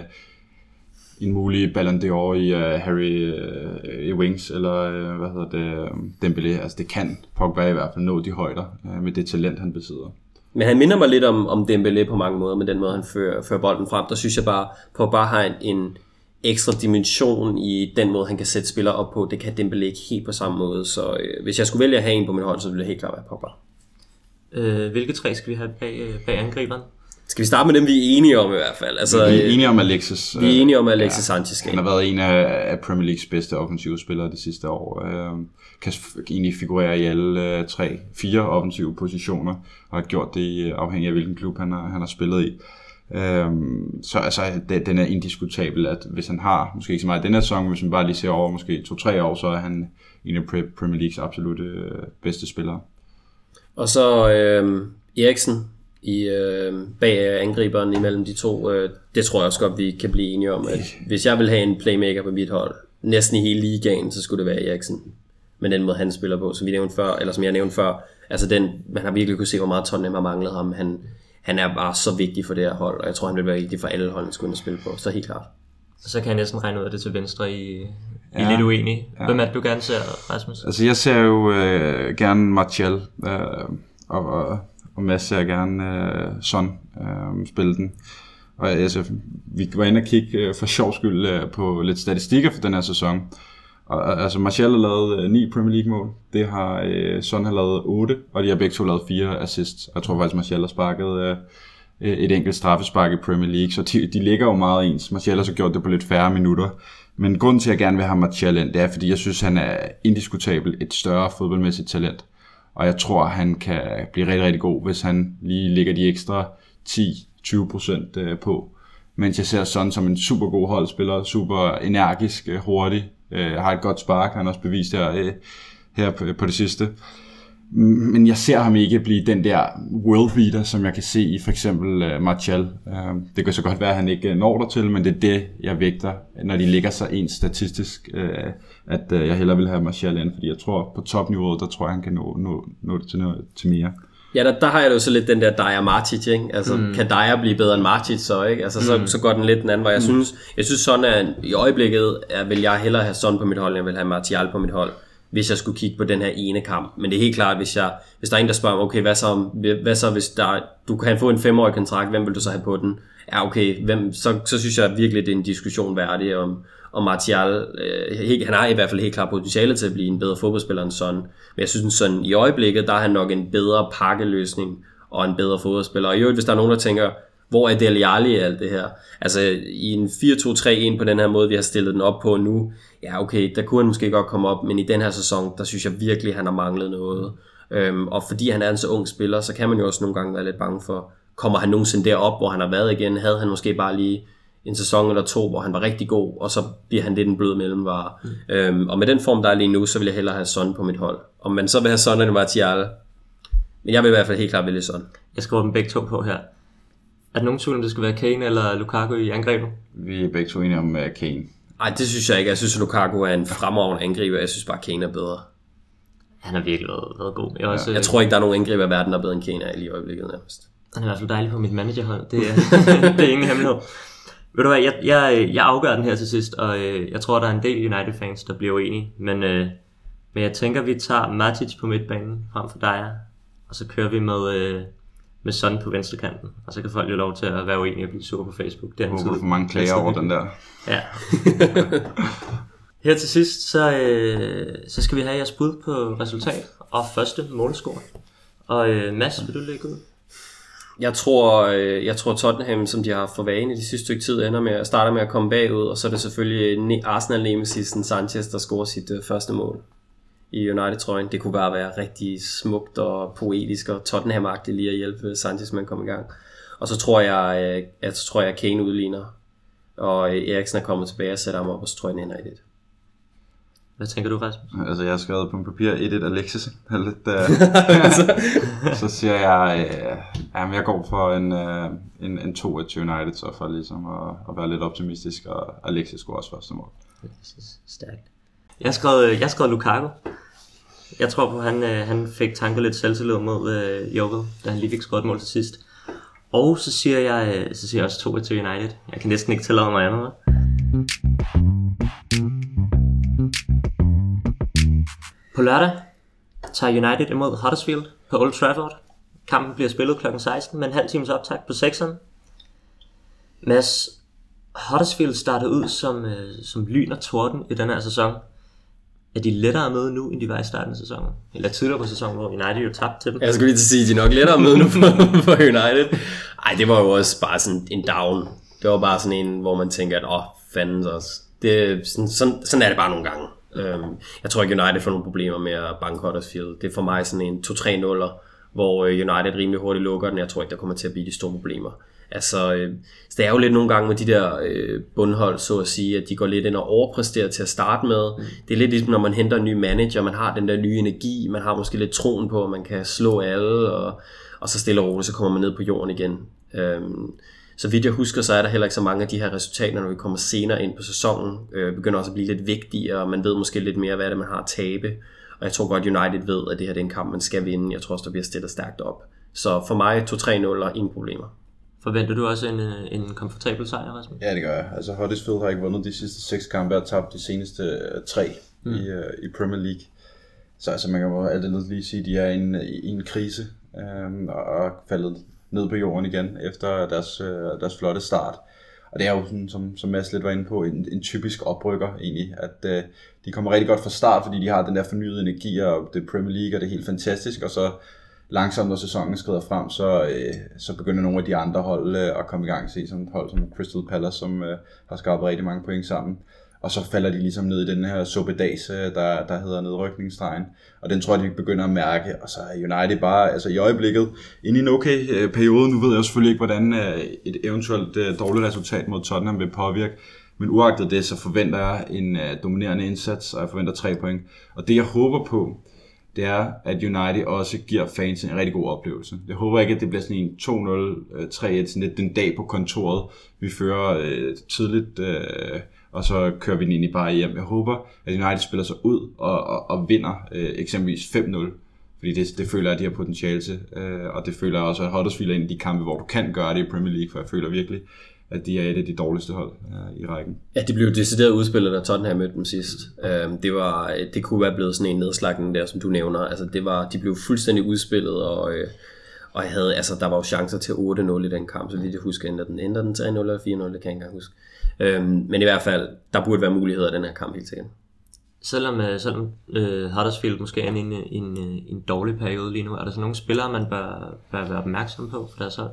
en mulig Ballon d'Or i uh, Harry uh, i Wings, eller uh, hvad hedder det, um, Dembélé. Altså, det kan Pogba i hvert fald nå de højder uh, med det talent, han besidder. Men han minder mig lidt om, om Dembélé på mange måder, med den måde, han fører, fører bolden frem. Der synes jeg bare, Pogba har en, en ekstra dimension i den måde, han kan sætte spillere op på. Det kan Dembélé ikke helt på samme måde. Så øh, hvis jeg skulle vælge at have en på mit hold, så ville det helt klart være Pogba. Øh, hvilke tre skal vi have bag, bag angriberen? Skal vi starte med dem, vi er enige om i hvert fald? Altså, Vi er øh, enige om Alexis. vi er enige om, Alexis Sanchez skal Han har været en af, af Premier Leagues bedste offensive spillere de sidste år. Øh, kan egentlig figurere i alle øh, tre, fire offensive positioner, og har gjort det øh, afhængig af hvilken klub han har, han har spillet i. Øhm, så altså, det, den er indiskutabel, at hvis han har, måske ikke så meget den her sæson, hvis man bare lige ser over måske to-tre år, så er han en af Pre- Premier Leagues absolut øh, bedste spillere. Og så øh, Eriksen i, øh, bag angriberen imellem de to. Øh, det tror jeg også godt, vi kan blive enige om, at hvis jeg vil have en playmaker på mit hold, næsten i hele ligaen, så skulle det være Eriksen. Men den måde, han spiller på, som vi nævnte før, eller som jeg nævnte før, altså den, man har virkelig kunne se, hvor meget Tottenham har manglet ham. Han, han er bare så vigtig for det her hold, og jeg tror, han vil være vigtig for alle hold, han skulle ind og spille på, så helt klart. Så kan jeg næsten regne ud af det til venstre i, I Ja. er lidt uenige. Hvem er det, du gerne ser, Rasmus? Altså, jeg ser jo øh, gerne Martial, øh, og, og, og Mads ser gerne øh, Son øh, spille den. Og altså, vi var inde og kigge øh, for sjov skyld øh, på lidt statistikker for den her sæson. Og, altså, Martial har lavet øh, 9 Premier League mål. Det har øh, Son har lavet 8, og de har begge to lavet 4 assists. Jeg tror faktisk, Martial har sparket øh, øh, et enkelt straffespark i Premier League, så de, de ligger jo meget ens. Martial har så gjort det på lidt færre minutter. Men grunden til, at jeg gerne vil have Martial ind, det er, fordi jeg synes, han er indiskutabel et større fodboldmæssigt talent. Og jeg tror, han kan blive rigtig, rigtig god, hvis han lige lægger de ekstra 10-20 procent øh, på. Mens jeg ser sådan som en super god holdspiller, super energisk, øh, hurtig, øh, har et godt spark, han har også bevist her, her på, på det sidste. Men jeg ser ham ikke blive den der world beater, som jeg kan se i for eksempel uh, Martial. Uh, det kan så godt være, at han ikke uh, når der til, men det er det, jeg vægter, når de ligger så ens statistisk, uh, at uh, jeg hellere vil have Martial ind, fordi jeg tror på topniveauet, der tror jeg, han kan nå, nå, nå det til, noget, til mere. Ja, der, der har jeg jo så lidt den der Dyer Martic, ikke? Altså, mm. kan Dyer blive bedre end Martic så, ikke? Altså, så, mm. så går den lidt den anden vej. Jeg synes, jeg synes sådan, at i øjeblikket er, vil jeg hellere have sådan på mit hold, end jeg vil have Martial på mit hold, hvis jeg skulle kigge på den her ene kamp. Men det er helt klart, hvis, jeg, hvis der er en, der spørger mig, okay, hvad så, om- hvad så hvis der, du kan få en femårig kontrakt, hvem vil du så have på den? Ja, okay, hvem, så, så synes jeg virkelig, det er en diskussion værdig om, om Martial, øh, han har i hvert fald helt klart potentiale til at blive en bedre fodboldspiller end Son. Men jeg synes sådan, i øjeblikket, der er han nok en bedre pakkeløsning og en bedre fodboldspiller. Og i øvrigt, hvis der er nogen, der tænker, hvor er Dele Alli i alt det her? Altså i en 4-2-3-1 på den her måde, vi har stillet den op på nu, ja okay, der kunne han måske godt komme op, men i den her sæson, der synes jeg virkelig, han har manglet noget. Øhm, og fordi han er en så ung spiller, så kan man jo også nogle gange være lidt bange for, kommer han nogensinde derop, hvor han har været igen? Havde han måske bare lige en sæson eller to, hvor han var rigtig god, og så bliver han lidt en blød mellemvare. Mm. Øhm, og med den form, der er lige nu, så vil jeg hellere have Son på mit hold. Om man så vil have Son eller Martial, men jeg vil i hvert fald helt klart vælge Son. Jeg skriver dem begge to på her. Er der nogen tvivl, om det skal være Kane eller Lukaku i angrebet? Vi er begge to enige om uh, Kane. Nej, det synes jeg ikke. Jeg synes, at Lukaku er en fremragende angriber. Jeg synes bare, at Kane er bedre. Han har virkelig været, været god. Jeg, også, Jeg tror ikke, der er nogen angriber i verden, der er bedre end Kane er lige i øjeblikket nærmest. Han er i hvert fald dejlig på mit managerhold. Det er, det er ingen hemmelighed. Ved du hvad, jeg, jeg, jeg afgør den her til sidst, og øh, jeg tror, der er en del United-fans, der bliver uenige. Men, øh, men jeg tænker, vi tager Matic på midtbanen frem for Dyer, og så kører vi med, øh, med Son på venstrekanten. Og så kan folk jo lov til at være uenige og blive sur på Facebook. Det er håber, du får mange klager over den der. Ja. Her til sidst, så, øh, så skal vi have jeres bud på resultat og første målscore. Og øh, Mads, vil du lægge ud? Jeg tror, øh, jeg tror Tottenham, som de har haft for vane i de sidste stykke tid, ender med at starte med at komme bagud, og så er det selvfølgelig Arsenal nemesisen Sanchez, der scorer sit øh, første mål i United-trøjen. Det kunne bare være rigtig smukt og poetisk og Tottenham-agtigt lige at hjælpe Sanchez med at komme i gang. Og så tror jeg, øh, jeg så tror jeg, at Kane udligner, og øh, Eriksen er kommet tilbage og sætter ham op, og så tror jeg, den ender i det. Hvad tænker du, Rasmus? Altså, jeg har skrevet på en papir 1-1 Alexis. Lidt, uh, så siger jeg, uh, jamen, jeg går for en, uh, en, en 2 til United, så for ligesom at, at være lidt optimistisk, og Alexis scorer også første mål. Stærkt. Jeg har skrevet, jeg har skrevet Lukaku. Jeg tror på, at han, øh, han fik tanket lidt selvtillid mod øh, Joker, da han lige fik skåret mål til sidst. Og så siger jeg, øh, så siger jeg også 2 til United. Jeg kan næsten ikke tillade mig andet. På lørdag tager United imod Huddersfield på Old Trafford. Kampen bliver spillet kl. 16 med en halv times optag på 6'eren. Mads, Huddersfield startede ud som, øh, som lyn og torden i den her sæson. Er de lettere med nu, end de var i starten af sæsonen? Eller tidligere på sæsonen, hvor United jo tabte til dem? Jeg skulle lige til at sige, at de er nok lettere med nu for, for United. Ej, det var jo også bare sådan en down. Det var bare sådan en, hvor man tænker, at åh, fanden også. Det, sådan, sådan, sådan er det bare nogle gange. Øhm, jeg tror ikke, United får nogle problemer med at banke Huddersfield. Det er for mig sådan en 2-3 0 hvor øh, United rimelig hurtigt lukker den. Jeg tror ikke, der kommer til at blive de store problemer. Altså, øh, så det er jo lidt nogle gange med de der øh, bundhold, så at sige, at de går lidt ind og overpræsterer til at starte med. Mm. Det er lidt ligesom, når man henter en ny manager, man har den der nye energi, man har måske lidt troen på, at man kan slå alle, og, og så stille og roligt, så kommer man ned på jorden igen. Øhm, så vidt jeg husker, så er der heller ikke så mange af de her resultater, når vi kommer senere ind på sæsonen. Øh, begynder også at blive lidt vigtigere, og man ved måske lidt mere, hvad det er, man har at tabe. Og jeg tror godt, United ved, at det her det er en kamp, man skal vinde. Jeg tror også, der bliver stillet stærkt op. Så for mig 2-3-0 og ingen problemer. Forventer du også en, øh, en komfortabel sejr, Rasmus? Ja, det gør jeg. Altså Huddersfield har ikke vundet de sidste seks kampe og tabt de seneste øh, tre mm. i, uh, i Premier League. Så altså, man kan jo alt andet lige sige, at de er i en, i en krise um, og er faldet ned på jorden igen efter deres, uh, deres flotte start. Og det er jo sådan, som, som Mads lidt var inde på, en, en typisk oprykker egentlig, at uh, de kommer rigtig godt fra start, fordi de har den der fornyede energi, og det Premier League, og det er helt fantastisk, og så langsomt, når sæsonen skrider frem, så, øh, så begynder nogle af de andre hold øh, at komme i gang. Se sådan et hold som Crystal Palace, som øh, har skabt rigtig mange point sammen. Og så falder de ligesom ned i den her suppedags, øh, der, der hedder nedrykningsstregen. Og den tror jeg, de begynder at mærke. Og så er United bare altså i øjeblikket inde i en okay øh, periode. Nu ved jeg selvfølgelig ikke, hvordan øh, et eventuelt dårligt resultat mod Tottenham vil påvirke. Men uagtet det, så forventer jeg en dominerende indsats, og jeg forventer tre point. Og det jeg håber på, det er, at United også giver fans en rigtig god oplevelse. Jeg håber ikke, at det bliver sådan en 2-0, 3-1, øh, sådan lidt den dag på kontoret. Vi fører øh, tidligt, øh, og så kører vi den ind i bare hjem. Jeg håber, at United spiller sig ud og, og, og vinder øh, eksempelvis 5-0. Fordi det, det føler jeg, at de har potentiale til. Øh, og det føler jeg også, at Huddersfield er en af de kampe, hvor du kan gøre det i Premier League, for jeg føler virkelig, at de er et af de dårligste hold uh, i rækken. Ja, de blev decideret udspillet, da Tottenham mødte dem sidst. Uh, det, var, det kunne være blevet sådan en nedslagning der, som du nævner. Altså, det var, de blev fuldstændig udspillet, og, uh, og havde, altså, der var jo chancer til 8-0 i den kamp, så lige det husker, ændrer den, ændrer den til 1-0 eller 4-0, det kan jeg ikke engang huske. Uh, men i hvert fald, der burde være muligheder i den her kamp helt sikkert. Selvom, uh, selvom uh, Huddersfield måske er i en, en, en dårlig periode lige nu, er der så nogle spillere, man bør, bør være opmærksom på for deres hold?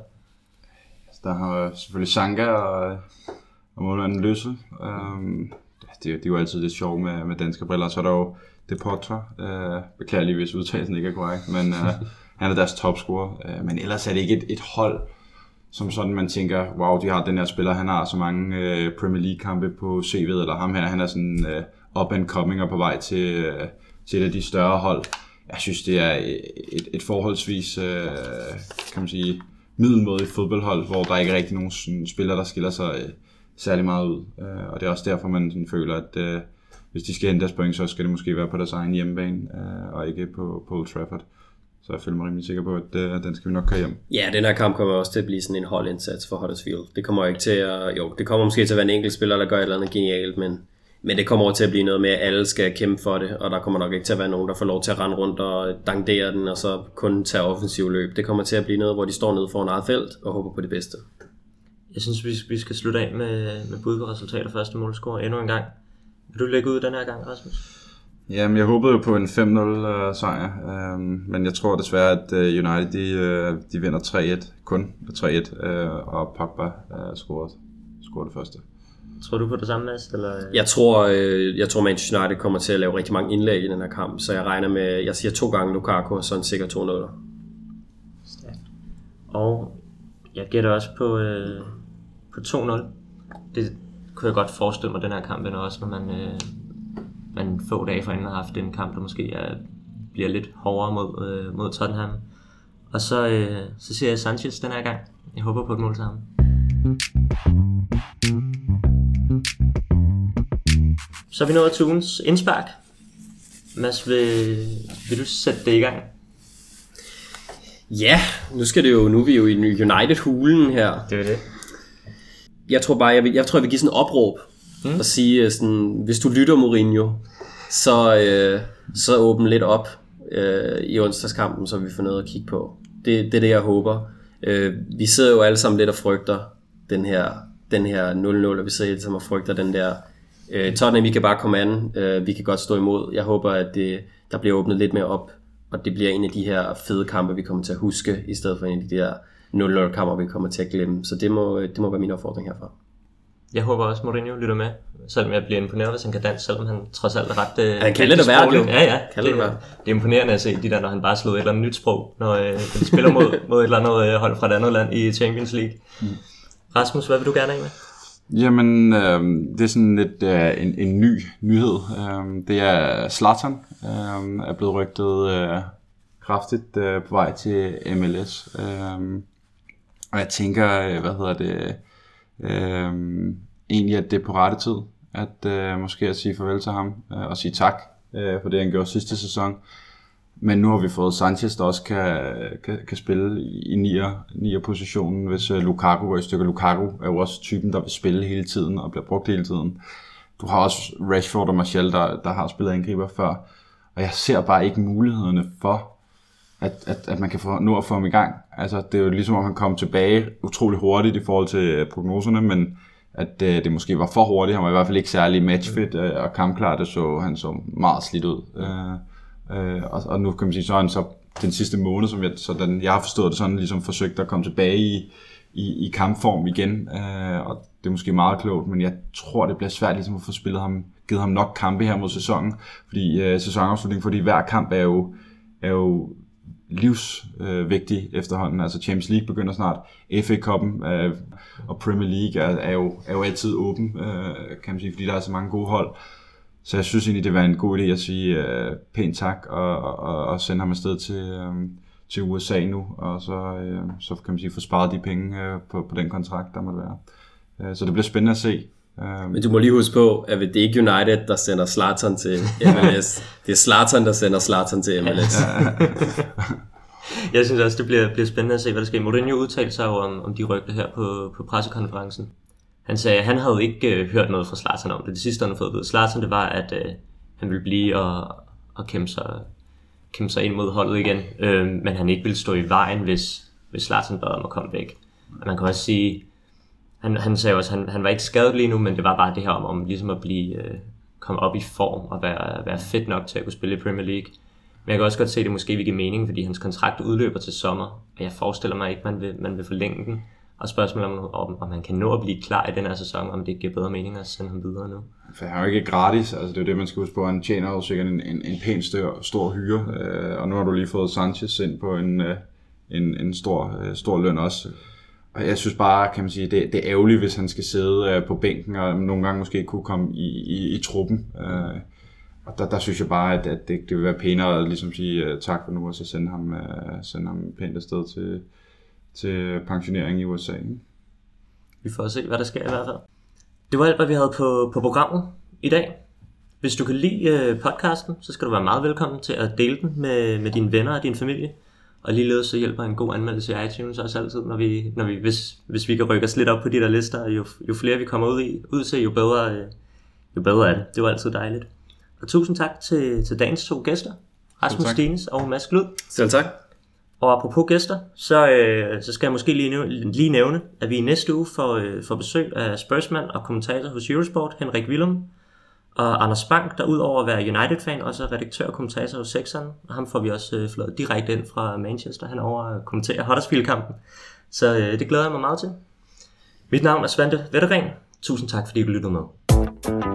Der har selvfølgelig Sanka og, og målmanden Løsse. Um, det, det, er jo altid lidt sjovt med, med danske briller. Så er der jo Depotre. Uh, beklager lige, hvis udtalelsen ikke er korrekt, men uh, han er deres topscorer. Uh, men ellers er det ikke et, et hold, som sådan man tænker, wow, de har den her spiller, han har så mange uh, Premier League kampe på CV'et, eller ham her, han er sådan uh, up and coming og på vej til, uh, til et af de større hold. Jeg synes, det er et, et forholdsvis, uh, kan man sige, middelmådigt fodboldhold, hvor der ikke er rigtig nogen sådan, spillere, der skiller sig øh, særlig meget ud. Øh, og det er også derfor, man sådan, føler, at øh, hvis de skal hente deres point, så skal det måske være på deres egen hjemmebane, øh, og ikke på, på Old Trafford. Så jeg føler mig rimelig sikker på, at øh, den skal vi nok køre hjem. Ja, den her kamp kommer også til at blive sådan en holdindsats for Huddersfield. Det kommer ikke til at... Jo, det kommer måske til at være en enkelt spiller, der gør et eller andet genialt, men men det kommer over til at blive noget med, at alle skal kæmpe for det, og der kommer nok ikke til at være nogen, der får lov til at rende rundt og dangdere den, og så kun tage offensiv løb. Det kommer til at blive noget, hvor de står nede for en eget felt og håber på det bedste. Jeg synes, vi, vi skal slutte af med, med bud på resultater første målscore endnu en gang. Vil du lægge ud den her gang, Rasmus? Jamen, jeg håbede jo på en 5-0 uh, sejr, uh, men jeg tror desværre, at uh, United de, uh, de vinder 3-1, kun 3-1, uh, og Pogba uh, scorer, scorer det første. Tror du på det samme, Mads? Eller? Jeg tror, øh, jeg tror Manchester United kommer til at lave rigtig mange indlæg i den her kamp, så jeg regner med, jeg siger to gange Lukaku, og så en sikker 2-0. Og jeg gætter også på, øh, på 2-0. Det kunne jeg godt forestille mig, den her kamp også, når man, øh, man få dage forinden har haft en kamp, der måske er, bliver lidt hårdere mod, øh, mod Tottenham. Og så, øh, så siger jeg Sanchez den her gang. Jeg håber på et mål til ham. Så er vi nået til ugens indspark. Mads, vil, vil du sætte det i gang? Ja, nu skal det jo, nu er vi jo i United-hulen her. Det er det. Jeg tror bare, jeg, vil, jeg tror, jeg vil give sådan en opråb mm. og sige øh, sådan, hvis du lytter Mourinho, så, øh, så åbn lidt op øh, i onsdagskampen, så vi får noget at kigge på. Det, det er det, jeg håber. Øh, vi sidder jo alle sammen lidt og frygter den her, den her 0-0, og vi sidder alle sammen og frygter den der Øh, Tottenham, vi kan bare komme an. Øh, vi kan godt stå imod. Jeg håber, at det, der bliver åbnet lidt mere op, og det bliver en af de her fede kampe, vi kommer til at huske, i stedet for en af de der 0-0 kampe, vi kommer til at glemme. Så det må, det må være min opfordring herfra. Jeg håber også, Mourinho lytter med, selvom jeg bliver imponeret, hvis han kan danse, selvom han trods alt er ret... Øh, han kan lidt være, jo. Ja, ja. Kan det, det, det, er imponerende at se de der, når han bare slår et eller andet nyt sprog, når øh, han spiller mod, mod et eller andet øh, hold fra et andet land i Champions League. Mm. Rasmus, hvad vil du gerne have med? Jamen, øh, det er sådan lidt øh, en, en ny nyhed. Øh, det er Zlatan øh, er blevet rygtet øh, kraftigt øh, på vej til MLS. Øh, og jeg tænker, øh, hvad hedder det, øh, egentlig at det er på rette tid, at øh, måske at sige farvel til ham øh, og sige tak øh, for det, han gjorde sidste sæson men nu har vi fået Sanchez, der også kan, kan, kan spille i nier, nier positionen, hvis øh, Lukaku går i stykker. Lukaku er jo også typen, der vil spille hele tiden og bliver brugt hele tiden. Du har også Rashford og Martial, der, der har spillet angriber før. Og jeg ser bare ikke mulighederne for, at, at, at man kan få, nå at få ham i gang. Altså, det er jo ligesom, om han kom tilbage utrolig hurtigt i forhold til øh, prognoserne, men at øh, det måske var for hurtigt. Han var i hvert fald ikke særlig matchfit øh, og kampklar. Det så han så meget slidt ud. Øh, øh, og, og nu kan man sige, så er han så den sidste måned, som jeg, så den, jeg har forstået det sådan, ligesom forsøgt at komme tilbage i, i, i kampform igen. Øh, og det er måske meget klogt, men jeg tror, det bliver svært ligesom at få spillet ham, givet ham nok kampe her mod sæsonen. Fordi øh, sæsonafslutning, fordi hver kamp er jo, er jo livsvigtig øh, efterhånden. Altså Champions League begynder snart, FA Cup'en øh, og Premier League er, er, jo, er jo altid åben, øh, kan man sige, fordi der er så mange gode hold. Så jeg synes egentlig, det var en god idé at sige øh, pænt tak og, og, og sende ham afsted til, øh, til USA nu, og så, øh, så kan man sige, få sparet de penge øh, på, på den kontrakt, der må være. Øh, så det bliver spændende at se. Øh, Men du må lige huske på, at det er ikke United, der sender Zlatan til MLS. det er Zlatan, der sender Zlatan til MLS. Jeg synes også, det bliver, bliver spændende at se, hvad der sker. Mourinho udtalte sig jo om, om de rygter her på, på pressekonferencen. Han sagde, at han havde ikke øh, hørt noget fra Zlatan om det. Det sidste, han havde fået ved Zlatan, det var, at øh, han ville blive og, og kæmpe, sig, kæmpe sig ind mod holdet igen. Øh, men han ikke ville stå i vejen, hvis, hvis Zlatan bad om at komme væk. Og man kan også sige, han, han sagde også, at han, han var ikke skadet lige nu, men det var bare det her om, om ligesom at blive, øh, komme op i form og være, være fedt nok til at kunne spille i Premier League. Men jeg kan også godt se, at det måske ikke giver mening, fordi hans kontrakt udløber til sommer, og jeg forestiller mig ikke, at man vil, man vil forlænge den. Og spørgsmålet om, om, om han kan nå at blive klar i den her sæson, om det giver bedre mening at sende ham videre nu. For han er jo ikke gratis, altså det er jo det, man skal huske på. Han tjener jo sikkert en, en, en pæn stor, stor hyre, øh, og nu har du lige fået Sanchez ind på en, øh, en, en stor, øh, stor løn også. Og jeg synes bare, kan man sige, det, det er ærgerligt, hvis han skal sidde øh, på bænken, og nogle gange måske kunne komme i, i, i truppen. Øh, og der, der synes jeg bare, at, at det, det vil være pænere at ligesom sige øh, tak for nu, og så sende ham, øh, sende ham pænt afsted til, til pensionering i USA. Ikke? Vi får se, hvad der sker i hvert fald. Det var alt, hvad vi havde på, på programmet i dag. Hvis du kan lide uh, podcasten, så skal du være meget velkommen til at dele den med, med dine venner og din familie. Og ligeledes så hjælper en god anmeldelse i iTunes også altid, når vi, når vi, hvis, hvis vi kan rykke os lidt op på de der lister. Jo, jo flere vi kommer ud, i, ud til, jo bedre, jo bedre er det. Det var altid dejligt. Og tusind tak til, til dagens to gæster, Rasmus Stines og Mads Glud. Selv tak. Og apropos gæster, så, øh, så skal jeg måske lige, nævne, lige nævne, at vi i næste uge får, øh, får besøg af Spursman og kommentator hos Eurosport, Henrik Willum, og Anders Bank, der udover at være United-fan, også er redaktør og kommentator hos Sexeren. Og ham får vi også øh, flået direkte ind fra Manchester. Han over kommenterer Huddersfield-kampen. Så øh, det glæder jeg mig meget til. Mit navn er Svante Vettergren. Tusind tak, fordi du lyttede med.